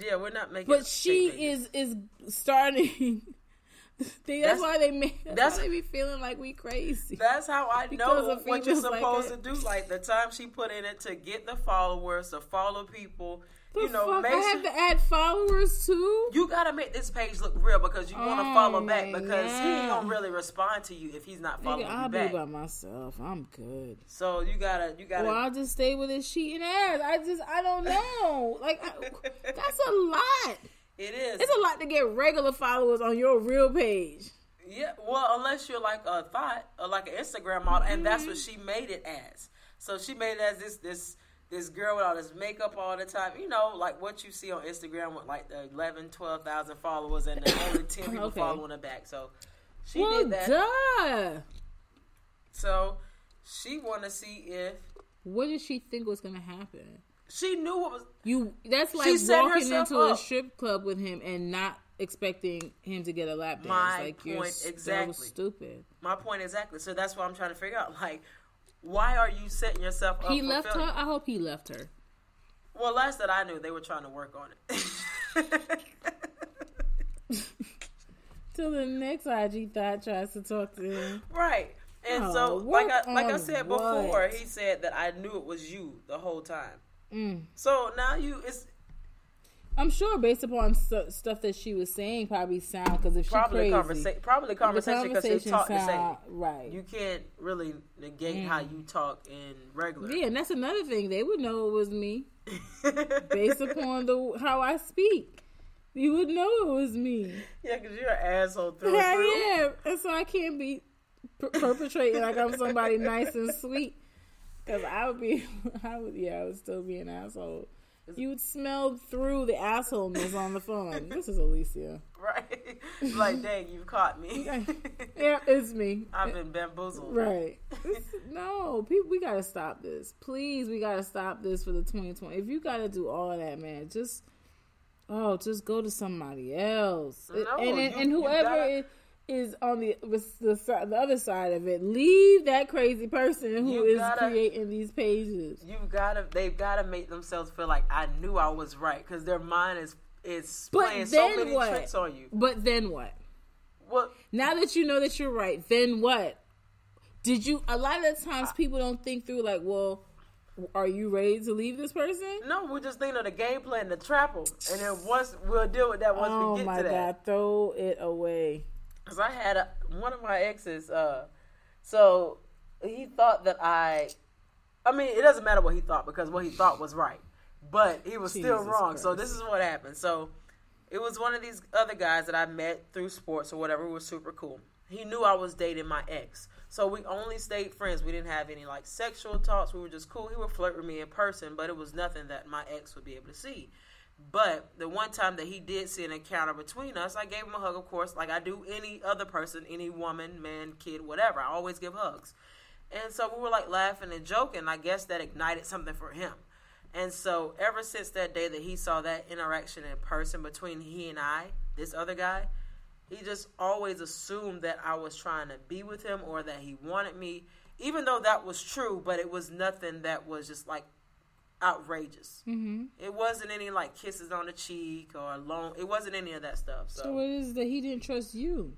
Speaker 1: Yeah, we're not making.
Speaker 2: But she is is starting. [LAUGHS] that's, that's, why they make. That's, that's, why they be feeling like we crazy.
Speaker 1: That's how I know what you're supposed like to do. Like the time she put in it to get the followers, to follow people, you know,
Speaker 2: fuck? I have to add followers too.
Speaker 1: You gotta make this page look real because you want to oh follow back because God. he ain't gonna really respond to you if he's not following Nigga,
Speaker 2: I'll
Speaker 1: you
Speaker 2: back. I'll be by myself. I'm good.
Speaker 1: So you gotta, you gotta.
Speaker 2: Well, I'll just stay with his cheating ass. I just, I don't know. [LAUGHS] like I, that's a lot.
Speaker 1: It is.
Speaker 2: It's a lot to get regular followers on your real page.
Speaker 1: Yeah, well, unless you're like a thought or like an Instagram model, mm-hmm. and that's what mm-hmm. she made it as. So she made it as this this this girl with all this makeup all the time. You know, like what you see on Instagram with like the 11, 12,000 followers and the only 10 [COUGHS] people okay. following her back. So she well, did that.
Speaker 2: Duh.
Speaker 1: So she want to see if.
Speaker 2: What did she think was going to happen?
Speaker 1: She knew what was.
Speaker 2: You. That's like walking into up. a strip club with him and not expecting him to get a lap dance. My like point you're exactly. so stupid.
Speaker 1: My point exactly. So that's what I'm trying to figure out. [LAUGHS] Like, why are you setting yourself up?
Speaker 2: He left failure? her. I hope he left her.
Speaker 1: Well, last that I knew, they were trying to work on it. [LAUGHS]
Speaker 2: Till the next IG thought tries to talk to him.
Speaker 1: Right. And oh, so, like I like I said what? before, he said that I knew it was you the whole time. Mm. So now you, it's
Speaker 2: I'm sure, based upon st- stuff that she was saying, probably sound because if she probably crazy,
Speaker 1: conversa- probably conversation because they talk sound, the same.
Speaker 2: Right.
Speaker 1: You can't really negate mm. how you talk in regular.
Speaker 2: Yeah, and that's another thing. They would know it was me [LAUGHS] based upon the how I speak. You would know it was me.
Speaker 1: Yeah, because you're an asshole through yeah, and through.
Speaker 2: Yeah, and so I can't be per- perpetrating like I'm somebody nice and sweet. Because I would be, [LAUGHS] I would, yeah, I would still be an asshole. You would smell through the assholeness on the phone. This is Alicia. [LAUGHS]
Speaker 1: Right. Like, dang, you've caught me.
Speaker 2: yeah, [LAUGHS] it's me.
Speaker 1: I've been bamboozled.
Speaker 2: Right. no, people, we got to stop this. Please, we got to stop this for the 2020. If you got to do all of that, man, just, oh, just go to somebody else. No, and, and, you, and whoever gotta, is on the, the the other side of it. Leave that crazy person who is gotta, creating these pages.
Speaker 1: You've got to. They've got to make themselves feel like I knew I was right because their mind is is but playing so many what? tricks on you.
Speaker 2: But then what?
Speaker 1: What?
Speaker 2: Now that you know that you're right, then what? Did you? A lot of the times, people don't think through like, well. Are you ready to leave this person?
Speaker 1: No, we're just thinking of the game plan to trap them, and then once we'll deal with that once oh we get to that. Oh my god,
Speaker 2: throw it away.
Speaker 1: Cause I had a, one of my exes. Uh, so he thought that I. I mean, it doesn't matter what he thought because what he thought was right, but he was Jesus still wrong. Christ. So this is what happened. So it was one of these other guys that I met through sports or whatever. Who was super cool. he knew I was dating my ex. So we only stayed friends. We didn't have any like sexual talks. We were just cool. He would flirt with me in person, but it was nothing that my ex would be able to see. But the one time that he did see an encounter between us, I gave him a hug, of course, like I do any other person, any woman, man, kid, whatever. I always give hugs. And so we were like laughing and joking. I guess that ignited something for him. And so ever since that day that he saw that interaction in person between he and I, this other guy, he just always assumed that I was trying to be with him or that he wanted me, even though that was true, but it was nothing that was just like outrageous.
Speaker 2: Mm-hmm.
Speaker 1: It wasn't any like kisses on the cheek or long. It wasn't any of that stuff. So,
Speaker 2: So it is that he didn't trust you.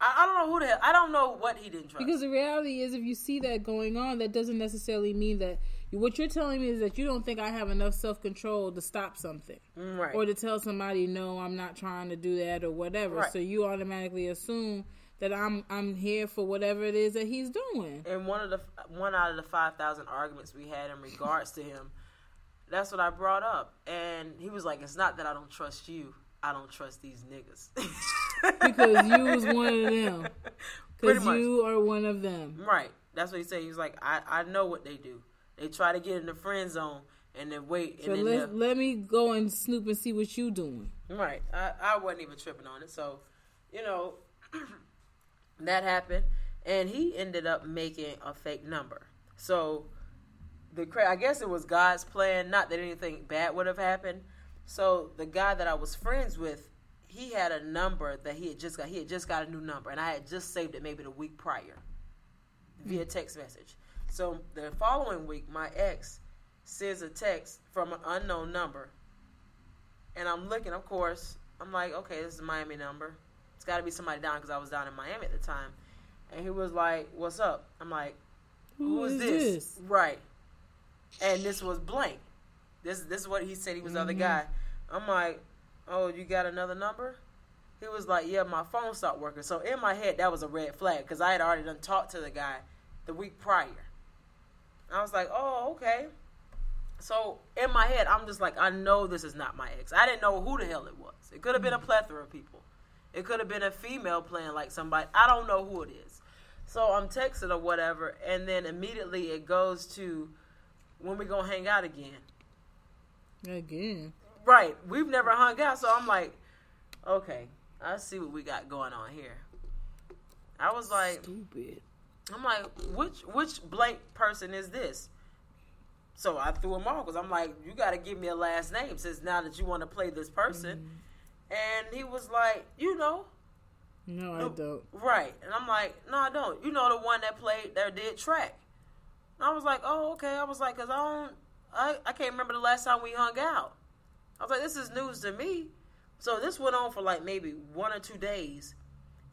Speaker 1: I, I don't know who the hell. I don't know what he didn't trust.
Speaker 2: Because the reality is, if you see that going on, that doesn't necessarily mean that what you're telling me is that you don't think I have enough self control to stop something
Speaker 1: Mm, right.
Speaker 2: or to tell somebody, no, I'm not trying to do that or whatever.
Speaker 1: Right.
Speaker 2: So you automatically assume that I'm I'm here for whatever it is that he's doing.
Speaker 1: and one of the one out of the five thousand arguments we had in regards to him, that's what I brought up, and he was like, "It's not that I don't trust you. I don't trust these niggas." [LAUGHS]
Speaker 2: Because you was one of them. [LAUGHS] Because you are one of them.
Speaker 1: Right. That's what he said. He was like, I, I know what they do. They try to get in the friend zone and then wait
Speaker 2: So
Speaker 1: and then
Speaker 2: let, let me go and snoop and see what you doing.
Speaker 1: Right. I, I wasn't even tripping on it. So, you know, [CLEARS THROAT] that happened. And he ended up making a fake number. So, the cra- I guess it was God's plan. Not that anything bad would have happened. So, the guy that I was friends with, he had a number that he had just got. He had just got a new number, and I had just saved it maybe the week prior via hmm. text message. So, the following week, my ex sends a text from an unknown number and I'm looking, of course, I'm like, okay, this is a Miami number. It's got to be somebody down because I was down in Miami at the time. And he was like, what's up? I'm like,
Speaker 2: Who
Speaker 1: who is,
Speaker 2: is
Speaker 1: this?
Speaker 2: this?
Speaker 1: Right. And this was blank. This this is what he said he was the other
Speaker 2: Mhm.
Speaker 1: guy. I'm like, oh, you got another number? He was like, yeah, my phone stopped working. So in my head, that was a red flag because I had already done talked to the guy the week prior. I was like, oh, okay. So in my head, I'm just like, I know this is not my ex. I didn't know who the hell it was. It could have been a plethora of people. It could have been a female playing like somebody. I don't know who it is. So I'm texting or whatever, and then immediately it goes to when we gonna hang out again.
Speaker 2: Again.
Speaker 1: Right. We've never hung out, so I'm like, okay, I see what we got going on here. I was like,
Speaker 2: Stupid.
Speaker 1: I'm like, which which blank person is this? So I threw him off because I'm like, you got to give me a last name since now that you want to play this person. Mm-hmm. And he was like, you know,
Speaker 2: No, I don't.
Speaker 1: right. And I'm like, no, I don't. You know the one that played that did track. I was like, oh, okay. I was like, cause I don't, I, I can't remember the last time we hung out. I was like, this is news to me. So this went on for like maybe one or two days.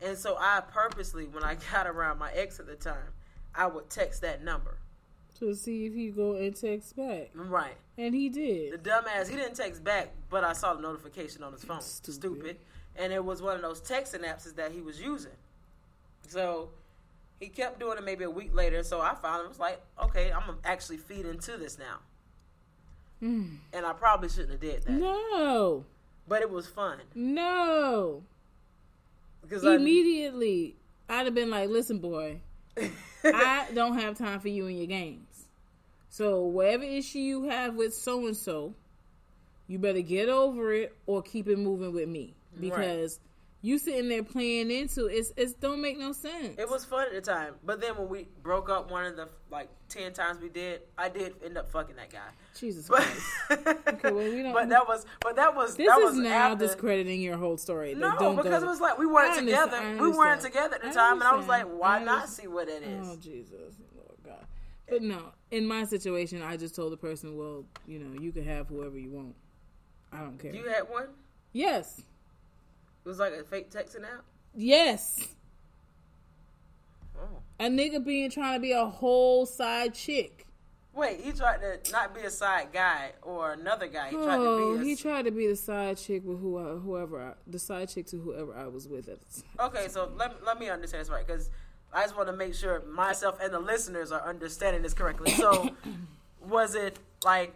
Speaker 1: And so I purposely, when I [LAUGHS] got around my ex at the time, I would text that number.
Speaker 2: To see if he go and text back.
Speaker 1: Right.
Speaker 2: And he did.
Speaker 1: The dumbass, he didn't text back, but I saw the notification on his phone.
Speaker 2: Stupid.
Speaker 1: Stupid. And it was one of those texting apps that he was using. So he kept doing it maybe a week later. So I finally was like, okay, I'm going to actually feed into this now.
Speaker 2: Mm.
Speaker 1: And I probably shouldn't have did that.
Speaker 2: No.
Speaker 1: But it was fun.
Speaker 2: No.
Speaker 1: Because
Speaker 2: Immediately, I'd have been like, listen, boy, [LAUGHS] I don't have time for you and your games. So, whatever issue you have with so and so, you better get over it or keep it moving with me. Because you sitting there playing into it's it don't make no sense.
Speaker 1: it was fun at the time. But then when we broke up one of the like 10 times we did, I did end up fucking that guy.
Speaker 2: Jesus
Speaker 1: But,
Speaker 2: Christ. [LAUGHS] well, we don't-
Speaker 1: but that was but that was
Speaker 2: This
Speaker 1: that
Speaker 2: is
Speaker 1: was
Speaker 2: now
Speaker 1: after,
Speaker 2: discrediting your whole story. Like,
Speaker 1: No,
Speaker 2: don't go
Speaker 1: because
Speaker 2: to-
Speaker 1: it was like we weren't together. We weren't together at the
Speaker 2: I
Speaker 1: time, and I was like, why not see what it is?
Speaker 2: Oh Jesus, Lord God! But no, in my situation, I just told the person, "Well, you know, you can have whoever you want. I don't care."
Speaker 1: You had one.
Speaker 2: yes,
Speaker 1: It was like a fake texting app.
Speaker 2: yes.
Speaker 1: Oh.
Speaker 2: A nigga being trying to be a whole side chick.
Speaker 1: Wait, he tried to not be a side guy or another guy. He tried
Speaker 2: Oh,
Speaker 1: to be. Oh, a,
Speaker 2: he tried to be the side chick with who, I, whoever, I, the side chick to whoever I was with at the time.
Speaker 1: okay, so let let me understand this right because I just want to make sure myself and the listeners are understanding this correctly. So, [COUGHS] was it like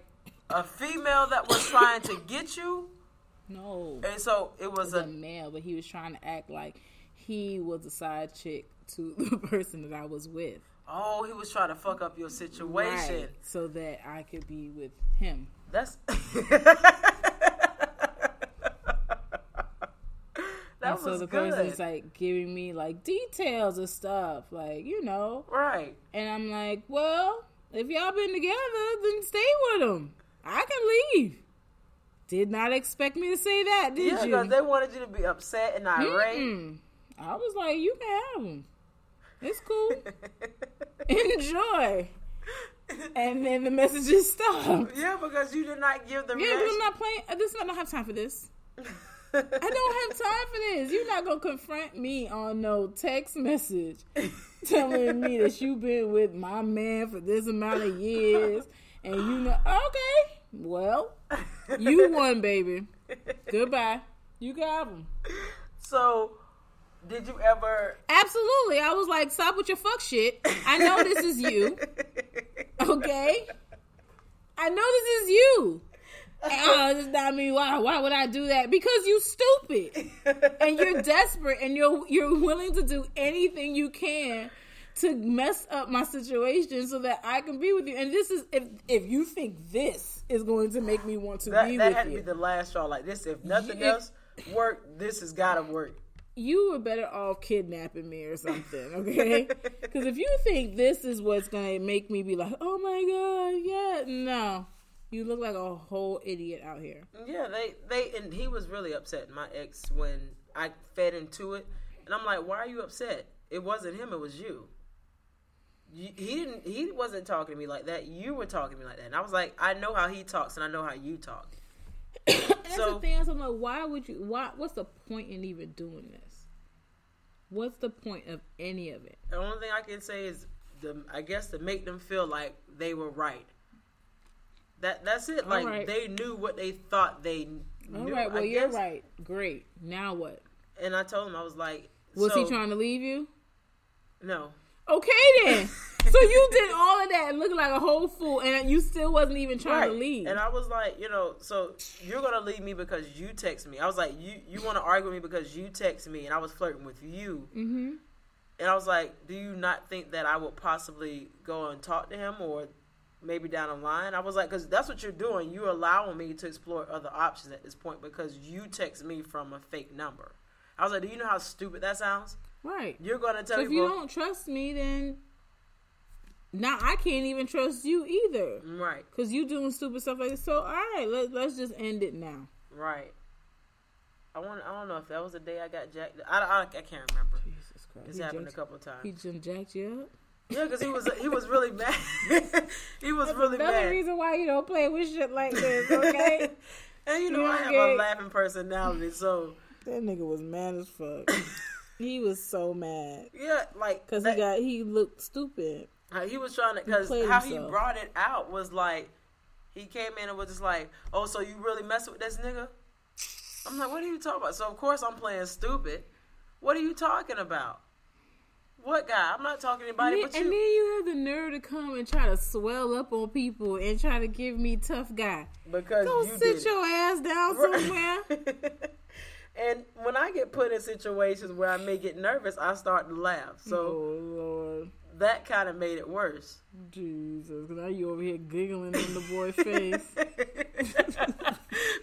Speaker 1: a female that was trying to get you,
Speaker 2: No,
Speaker 1: and so it was
Speaker 2: was a
Speaker 1: a
Speaker 2: male, but he was trying to act like he was a side chick to [LAUGHS] the person that I was with.
Speaker 1: Oh, he was trying to fuck up your situation.
Speaker 2: Right, so that I could be with him.
Speaker 1: That's [LAUGHS] that
Speaker 2: and so the
Speaker 1: good.
Speaker 2: person's like giving me like details of stuff, like, you know.
Speaker 1: right.
Speaker 2: And I'm like, well, if y'all been together, then stay with him. I can leave. Did not expect me to say that, did
Speaker 1: Yeah,
Speaker 2: you?
Speaker 1: because they wanted you to be upset and irate.
Speaker 2: Mm-mm. I was like, you can have him. It's cool. [LAUGHS] Enjoy. And then the messages stopped.
Speaker 1: yeah, because you did not give the
Speaker 2: Yeah, but I'm not playing. uh, This I don't have time for this. I don't have [LAUGHS] time for this. You're not gonna confront me on no text message telling me that you've been with my man for this amount of years, and you know. Okay, well, [LAUGHS] you won, baby. Goodbye. You got them.
Speaker 1: so, did you ever?
Speaker 2: Absolutely. I was like, stop with your fuck shit. I know this is you. [LAUGHS] Okay? I know this is you. Oh, this is not me. Why? Why would I do that? Because you stupid and you're desperate and you're you're willing to do anything you can to mess up my situation so that I can be with you. And this is if if you think this is going to make me want to
Speaker 1: That,
Speaker 2: be
Speaker 1: that
Speaker 2: with
Speaker 1: had to be the last straw. Like this, if nothing
Speaker 2: You-
Speaker 1: else worked, this has got to work.
Speaker 2: you were better off kidnapping me or something, [LAUGHS] okay? Because if you think this is what's gonna make me be like, oh my god, yeah, no, you look like a whole idiot out here.
Speaker 1: Yeah, they they and he was really upset. My ex when I fed into it, and I'm like, why are you upset? It wasn't him. It was you. He didn't. He wasn't talking to me like that. You were talking to me like that, and I was like, I know how he talks, and I know how you talk. [COUGHS]
Speaker 2: And that's
Speaker 1: So-
Speaker 2: the thing. I'm like, why would you? Why? What's the point in even doing this? What's the point of any of it?
Speaker 1: The only thing I can say is, the, I guess to make them feel like they were right. That that's it. Like
Speaker 2: right.
Speaker 1: they knew what they thought they knew.
Speaker 2: All right, well,
Speaker 1: I
Speaker 2: you're
Speaker 1: guess.
Speaker 2: right. Great. Now what?
Speaker 1: And I told him I was like,
Speaker 2: Was
Speaker 1: so,
Speaker 2: he trying to leave you?
Speaker 1: No.
Speaker 2: Okay then. so you did all of that looking like a whole fool, and you still wasn't even trying to leave.
Speaker 1: And I was like, you know, so you're gonna leave me because you text me. I was like, you you want to argue with me because you text me, and I was flirting with you.
Speaker 2: mm-hmm.
Speaker 1: And I was like, do you not think that I would possibly go and talk to him or maybe down the line? I was like, because that's what you're doing. You're allowing me to explore other options at this point because you text me from a fake number. I was like, do you know how stupid that sounds?
Speaker 2: Right.
Speaker 1: You're gonna tell
Speaker 2: So if you don't trust me, then now I can't even trust you either.
Speaker 1: right,
Speaker 2: Cause you doing stupid stuff like this. So all right, let let's just end it now.
Speaker 1: right. I want. I don't know if that was the day I got jacked. I, I, I can't remember.
Speaker 2: Jesus Christ.
Speaker 1: It's
Speaker 2: He
Speaker 1: happened a couple times.
Speaker 2: He just jacked you up.
Speaker 1: Yeah, because he was he was really mad. [LAUGHS] he was really
Speaker 2: Another
Speaker 1: mad.
Speaker 2: reason why you don't play with shit like this, okay? [LAUGHS]
Speaker 1: and you know I have
Speaker 2: Okay.
Speaker 1: a laughing personality, so
Speaker 2: that nigga was mad as fuck. [LAUGHS] he was so mad
Speaker 1: yeah, like
Speaker 2: because he got he looked stupid.
Speaker 1: he was trying to because how he brought it out was like he came in and was just like, "Oh, so you really messing with this nigga?" I'm like, "What are you talking about?" So of course I'm playing stupid. What are you talking about? What guy? I'm not talking to anybody
Speaker 2: and,
Speaker 1: but
Speaker 2: and then
Speaker 1: you.
Speaker 2: have the nerve to come and try to swell up on people and try to give me tough guy.
Speaker 1: Because
Speaker 2: Go
Speaker 1: you
Speaker 2: sit your ass down somewhere. [LAUGHS]
Speaker 1: and when I get put in situations where I may get nervous, I start to laugh. So
Speaker 2: oh Lord,
Speaker 1: that kind of made it worse.
Speaker 2: Jesus! Now you over here giggling in the boy's [LAUGHS] face,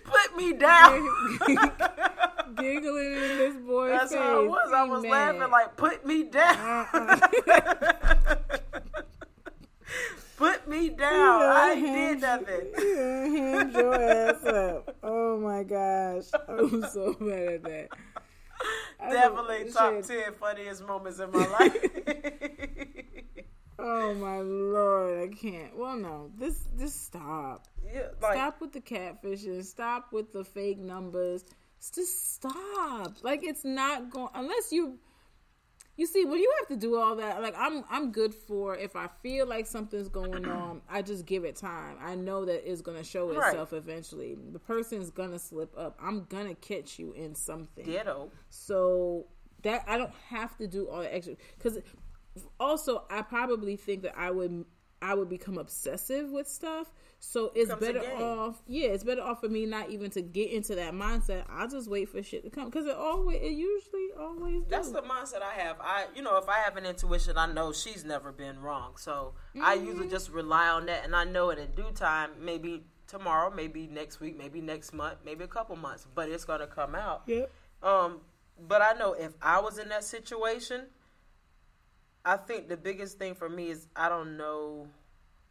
Speaker 1: Put me down. [LAUGHS]
Speaker 2: giggling in this boy's
Speaker 1: That's
Speaker 2: face.
Speaker 1: how I was. I was laughing like, put me down.
Speaker 2: Uh-uh. [LAUGHS]
Speaker 1: put me down. I
Speaker 2: Yeah,
Speaker 1: did nothing.
Speaker 2: Yeah, hand your ass up. Oh my gosh, I'm so [LAUGHS] mad at that.
Speaker 1: Definitely top
Speaker 2: shit.
Speaker 1: ten funniest moments in my [LAUGHS] life.
Speaker 2: Oh my lord, I can't. Well, no, this just stop.
Speaker 1: yeah, like
Speaker 2: stop with the catfishing. Stop with the fake numbers. Just stop. Like it's not going unless you. You see, when you have to do all that, like I'm, I'm good for if I feel like something's going [CLEARS THROAT] on, I just give it time. I know that it's gonna show
Speaker 1: Right.
Speaker 2: itself eventually. The person's gonna slip up. I'm gonna catch you in something.
Speaker 1: ditto.
Speaker 2: So that I don't have to do all the extra because also I probably think that I would I would become obsessive with stuff. So it's
Speaker 1: Becomes a
Speaker 2: better off, yeah, it's better off for me not even to get into that mindset. I'll just wait for shit to come because it always, it usually always.
Speaker 1: That's
Speaker 2: do.
Speaker 1: the mindset I have. I, you know, if I have an intuition, I know she's never been wrong. So I
Speaker 2: Mm-hmm.
Speaker 1: usually just rely on that, and I know it in due time. Maybe tomorrow, maybe next week, maybe next month, maybe a couple months, but it's gonna come out.
Speaker 2: Yep.
Speaker 1: Um, but I know if I was in that situation, I think the biggest thing for me is I don't know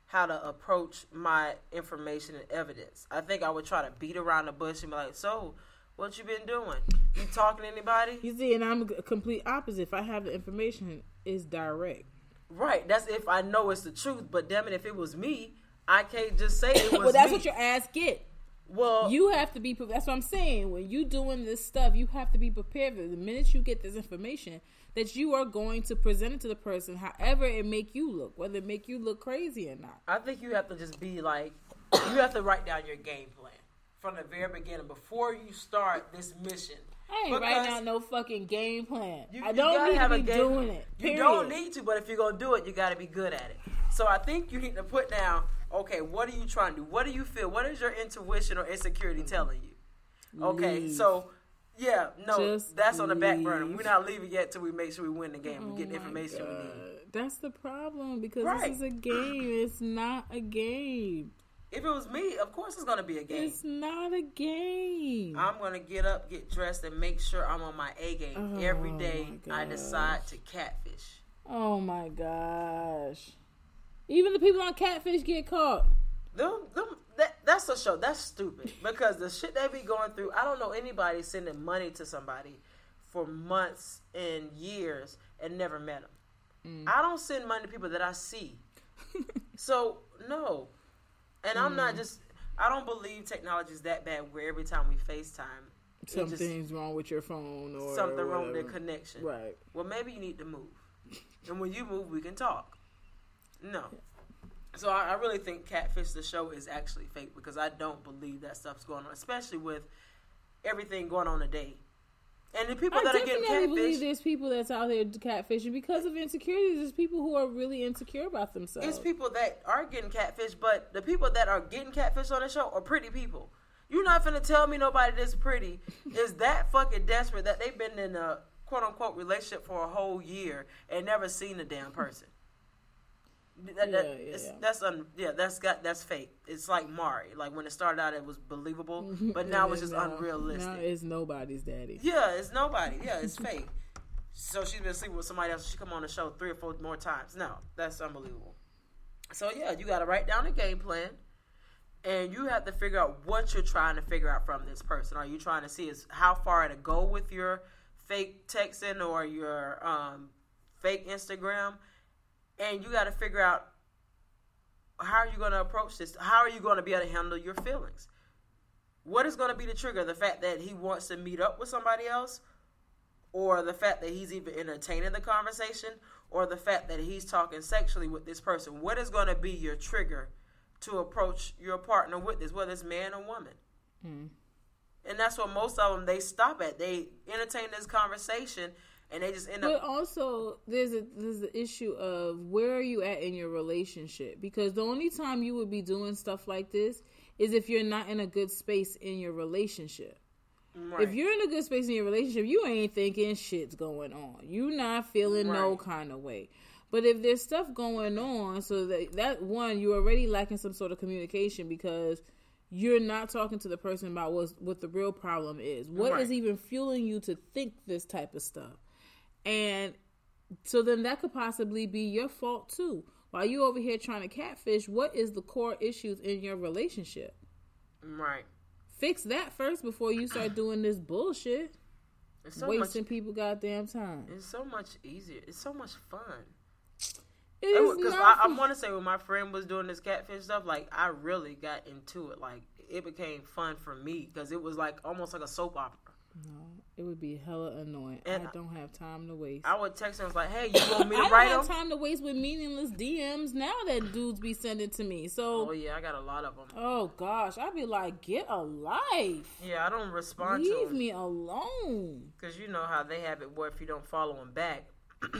Speaker 1: how to approach my information and evidence. I think I would try to beat around the bush and be like, "So, what you been doing? You talking to anybody?"
Speaker 2: You see, and I'm a complete opposite. If I have the information, it's direct.
Speaker 1: Right. That's if I know it's the truth. But damn it, if it was me, I can't just say it [COUGHS] was
Speaker 2: well, that's
Speaker 1: me.
Speaker 2: what your ass get.
Speaker 1: Well,
Speaker 2: You have to be. pre- That's what I'm saying. When you doing this stuff, you have to be prepared. For the minute you get this information, that you are going to present it to the person, however it make you look, whether it make you look crazy or not.
Speaker 1: I think you have to just be like, you have to write down your game plan from the very beginning before you start this mission.
Speaker 2: I ain't writing down no fucking game plan.
Speaker 1: You,
Speaker 2: I don't need
Speaker 1: have
Speaker 2: to
Speaker 1: a
Speaker 2: be
Speaker 1: game.
Speaker 2: doing it.
Speaker 1: You don't need to, but if you're gonna do it, you got to be good at it. So I think you need to put down. Okay, what are you trying to do? What do you feel? What is your intuition or insecurity mm-hmm. telling you? Okay,
Speaker 2: Leave.
Speaker 1: so yeah, no,
Speaker 2: Just
Speaker 1: that's on the back burner. We're not leaving yet till we make sure we win the game.
Speaker 2: Oh
Speaker 1: we get the information we need.
Speaker 2: That's the problem because
Speaker 1: Right.
Speaker 2: this is a game. It's not a game.
Speaker 1: If it was me, of course it's gonna be a game.
Speaker 2: It's not a game.
Speaker 1: I'm gonna get up, get dressed, and make sure I'm on my A game
Speaker 2: Oh,
Speaker 1: every day. I decide to catfish.
Speaker 2: oh my gosh. Even the people on Catfish get caught.
Speaker 1: Them, them, that, that's a show. That's stupid because the shit they be going through. I don't know anybody sending money to somebody for months and years and never met them. Mm. I don't send money to people that I see. [LAUGHS] so no, and I'm not mm. just. I don't believe technology is that bad. Where every time we FaceTime, it just-
Speaker 2: Something's wrong with your phone or
Speaker 1: something wrong with their connection.
Speaker 2: Right.
Speaker 1: Well, maybe you need to move, and when you move, we can talk. No. So I, I really think Catfish the show is actually fake because I don't believe that stuff's going on, especially with everything going on today. And the people
Speaker 2: I
Speaker 1: that are getting
Speaker 2: definitely believe there's people that's out there catfishing because of insecurities. There's people who are really insecure about themselves.
Speaker 1: it's people that are getting catfish, but the people that are getting catfish on the show are pretty people. You're not gonna tell me nobody that's pretty is that fucking desperate that they've been in a quote unquote relationship for a whole year and never seen a damn person. That, that,
Speaker 2: Yeah, yeah.
Speaker 1: That's un, yeah, that's got that's fake. It's like Maury. Like when it started out, it was believable, [LAUGHS] but now it's just
Speaker 2: now-
Speaker 1: unrealistic.
Speaker 2: Now it's nobody's daddy.
Speaker 1: Yeah, it's nobody. Yeah, it's [LAUGHS] fake. So she's been sleeping with somebody else. She come on the show three or four more times. No, that's unbelievable. So yeah, you got to write down a game plan, and you have to figure out what you're trying to figure out from this person. Are you trying to see is how far to go with your fake texting or your um, fake Instagram, and you got to figure out how are you going to approach this. How are you going to be able to handle your feelings? What is going to be the trigger? The fact that he wants to meet up with somebody else, or the fact that he's even entertaining the conversation, or the fact that he's talking sexually with this person. What is going to be your trigger to approach your partner with this, whether it's man or woman?
Speaker 2: Hmm.
Speaker 1: And that's what most of them they stop at. They entertain this conversation, and they just end
Speaker 2: But
Speaker 1: up.
Speaker 2: also, there's a there's the issue of where are you at in your relationship? Because the only time you would be doing stuff like this is if you're not in a good space in your relationship.
Speaker 1: Right.
Speaker 2: If you're in a good space in your relationship, you ain't thinking shit's going on. You not feeling no kind of way. But if there's stuff going on, so that that one you're already lacking some sort of communication because you're not talking to the person about what's, what the real problem is. What is
Speaker 1: Right.
Speaker 2: even fueling you to think this type of stuff? And so then that could possibly be your fault too. While you over here trying to catfish, what is the core issues in your relationship?
Speaker 1: right.
Speaker 2: Fix that first before you start doing this bullshit.
Speaker 1: It's so
Speaker 2: wasting
Speaker 1: much.
Speaker 2: people goddamn time.
Speaker 1: It's so much easier. It's so much fun.
Speaker 2: It's
Speaker 1: Because I, I want to say when my friend was doing this catfish stuff, like I really got into it. Like it became fun for me because it was like almost like a soap opera.
Speaker 2: No, it would be hella annoying.
Speaker 1: And
Speaker 2: I don't have time to waste.
Speaker 1: I would text him like, "Hey, you want me
Speaker 2: I
Speaker 1: to
Speaker 2: don't have
Speaker 1: them?"
Speaker 2: time to waste with meaningless DMs now that dudes be sending to me. So,
Speaker 1: Oh yeah, I got a lot of them.
Speaker 2: oh gosh, I'd be like, get a life.
Speaker 1: Yeah, I don't respond to
Speaker 2: Leave
Speaker 1: them
Speaker 2: me alone.
Speaker 1: because you know how they have it where if you don't follow them back, [CLEARS THROAT]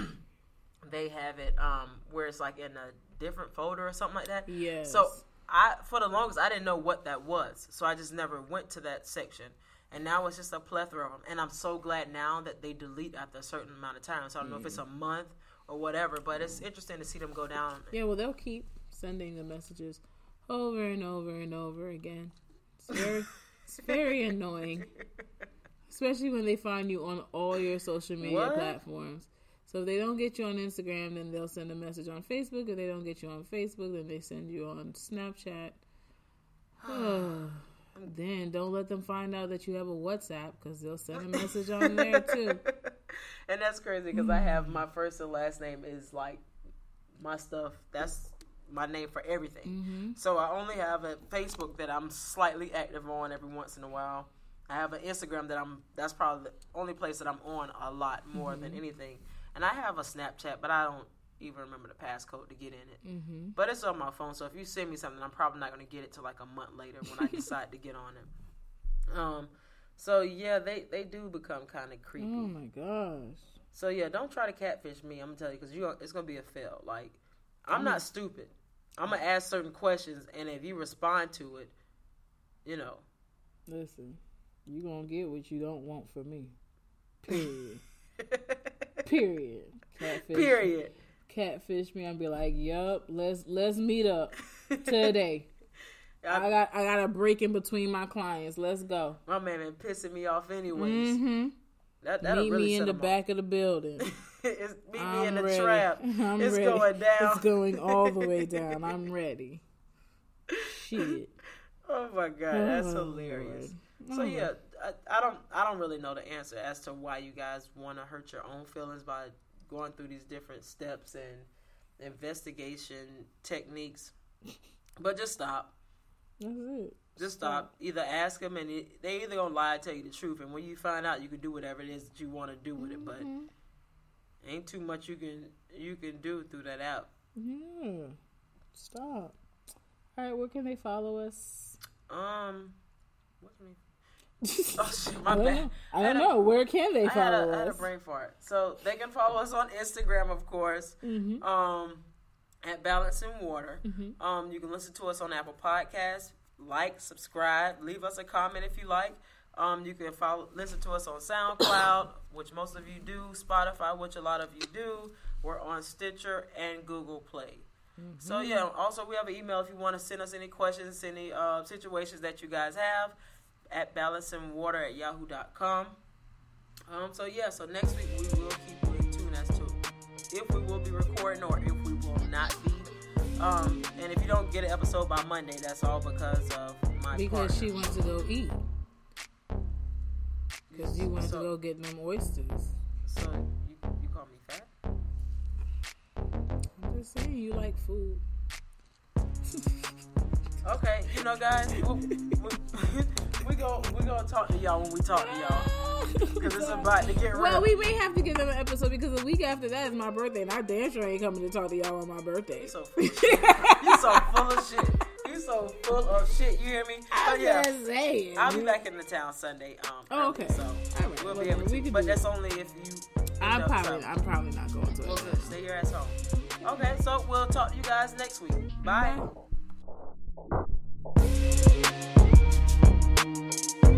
Speaker 1: they have it um where it's like in a different folder or something like that.
Speaker 2: Yeah.
Speaker 1: So I, for the longest, I didn't know what that was, so I just never went to that section. And now it's just a plethora of them, and I'm so glad now that they delete after a certain amount of time. So I don't know if it's a mm-hmm. month or whatever, but it's interesting to see them go down.
Speaker 2: Yeah, well, they'll keep sending the messages over and over and over again. It's very, [LAUGHS] it's very annoying, especially when they find you on all your social media
Speaker 1: What?
Speaker 2: platforms. So if they don't get you on Instagram, then they'll send a message on Facebook. If they don't get you on Facebook, then they send you on Snapchat. [SIGHS] [SIGHS] [SIGHS] then don't let them find out that you have a WhatsApp because they'll send a message on there too. [LAUGHS]
Speaker 1: and that's crazy because I have my first and last name is like my stuff. That's my name for everything.
Speaker 2: Mm-hmm.
Speaker 1: So I only have a Facebook that I'm slightly active on every once in a while. I have an Instagram that I'm. That's probably the only place that I'm on a lot more than anything. And I have a Snapchat, but I don't even remember the passcode to get in it.
Speaker 2: Mm-hmm.
Speaker 1: But it's on my phone, so if you send me something, I'm probably not going to get it till like a month later when I [LAUGHS] decide to get on it. Um, so yeah, they they do become kind of creepy.
Speaker 2: Oh my gosh.
Speaker 1: So yeah, don't try to catfish me. I'm gonna tell you because you it's gonna be a fail. Like I'm not stupid. I'm gonna ask certain questions, and if you respond to it, you know,
Speaker 2: Listen, you gonna get what you don't want from me. Period. [LAUGHS] Period. Catfish.
Speaker 1: period.
Speaker 2: Catfish me and be like, "Yup, let's let's meet up today. [LAUGHS] I
Speaker 1: I,
Speaker 2: got I got a break in between my clients. Let's go.
Speaker 1: my man been pissing me off anyways.
Speaker 2: hmm
Speaker 1: That
Speaker 2: Meet
Speaker 1: really
Speaker 2: me in the
Speaker 1: off.
Speaker 2: back of the building. [LAUGHS]
Speaker 1: it's, meet me
Speaker 2: I'm
Speaker 1: in the
Speaker 2: ready.
Speaker 1: trap. [LAUGHS]
Speaker 2: I'm
Speaker 1: it's
Speaker 2: ready.
Speaker 1: going down.
Speaker 2: It's going all the way down. I'm ready. Shit.
Speaker 1: Oh my god, that's
Speaker 2: Oh,
Speaker 1: hilarious.
Speaker 2: Lord.
Speaker 1: So
Speaker 2: Oh,
Speaker 1: yeah, I, I don't I don't really know the answer as to why you guys want to hurt your own feelings by going through these different steps and investigation techniques. But just stop.
Speaker 2: That's it.
Speaker 1: Just stop. Either ask them, and it, they either gonna lie, or tell you the truth, and when you find out, you can do whatever it is that you want to do with it. But
Speaker 2: Mhm.
Speaker 1: ain't too much you can you can do through that app.
Speaker 2: Yeah. Stop. All right, where can they follow us?
Speaker 1: Um, what's me? Oh [LAUGHS] shit, my
Speaker 2: I don't
Speaker 1: bad.
Speaker 2: know. I
Speaker 1: I
Speaker 2: don't
Speaker 1: a-
Speaker 2: know. Where can they follow
Speaker 1: a, I had a
Speaker 2: us?
Speaker 1: brain fart. So they can follow us on Instagram, of course,
Speaker 2: Mhm.
Speaker 1: um, at Balance and Water.
Speaker 2: Mhm.
Speaker 1: Um, you can listen to us on Apple Podcasts. Like, subscribe, leave us a comment if you like. Um, you can follow, listen to us on SoundCloud, [COUGHS] which most of you do. Spotify, which a lot of you do. We're on Stitcher and Google Play. So yeah. Also, we have an email if you want to send us any questions, any uh, situations that you guys have at balanceandwater at yahoo.com. Um, so yeah, so next week we will keep you in tune as to if we will be recording or if we will not be. Um, and if you don't get an episode by Monday, that's all because of my
Speaker 2: Because
Speaker 1: partner.
Speaker 2: she went to go eat. Because you went
Speaker 1: So-
Speaker 2: to go get them oysters.
Speaker 1: So you you call me fat?
Speaker 2: I'm just saying, you like food.
Speaker 1: Okay, you know guys, we, we, we go we gonna talk to y'all when we talk to y'all because it's about to get real.
Speaker 2: Well, we may have to give them an episode because the week after that is my birthday, and I damn sure ain't coming to talk to y'all on my birthday.
Speaker 1: You so full of shit. You so full of shit. You so full of shit. You hear me?
Speaker 2: I'm
Speaker 1: But yeah,
Speaker 2: just saying.
Speaker 1: I'll be back in the town Sunday. Um,
Speaker 2: Oh, okay.
Speaker 1: So
Speaker 2: right.
Speaker 1: we'll
Speaker 2: Well,
Speaker 1: be able to.
Speaker 2: we
Speaker 1: but that's only if you.
Speaker 2: I'm probably. I'm probably not going to
Speaker 1: Well, good. Stay your ass home. Okay, so we'll talk to you guys next week. Bye.
Speaker 2: Bye. Música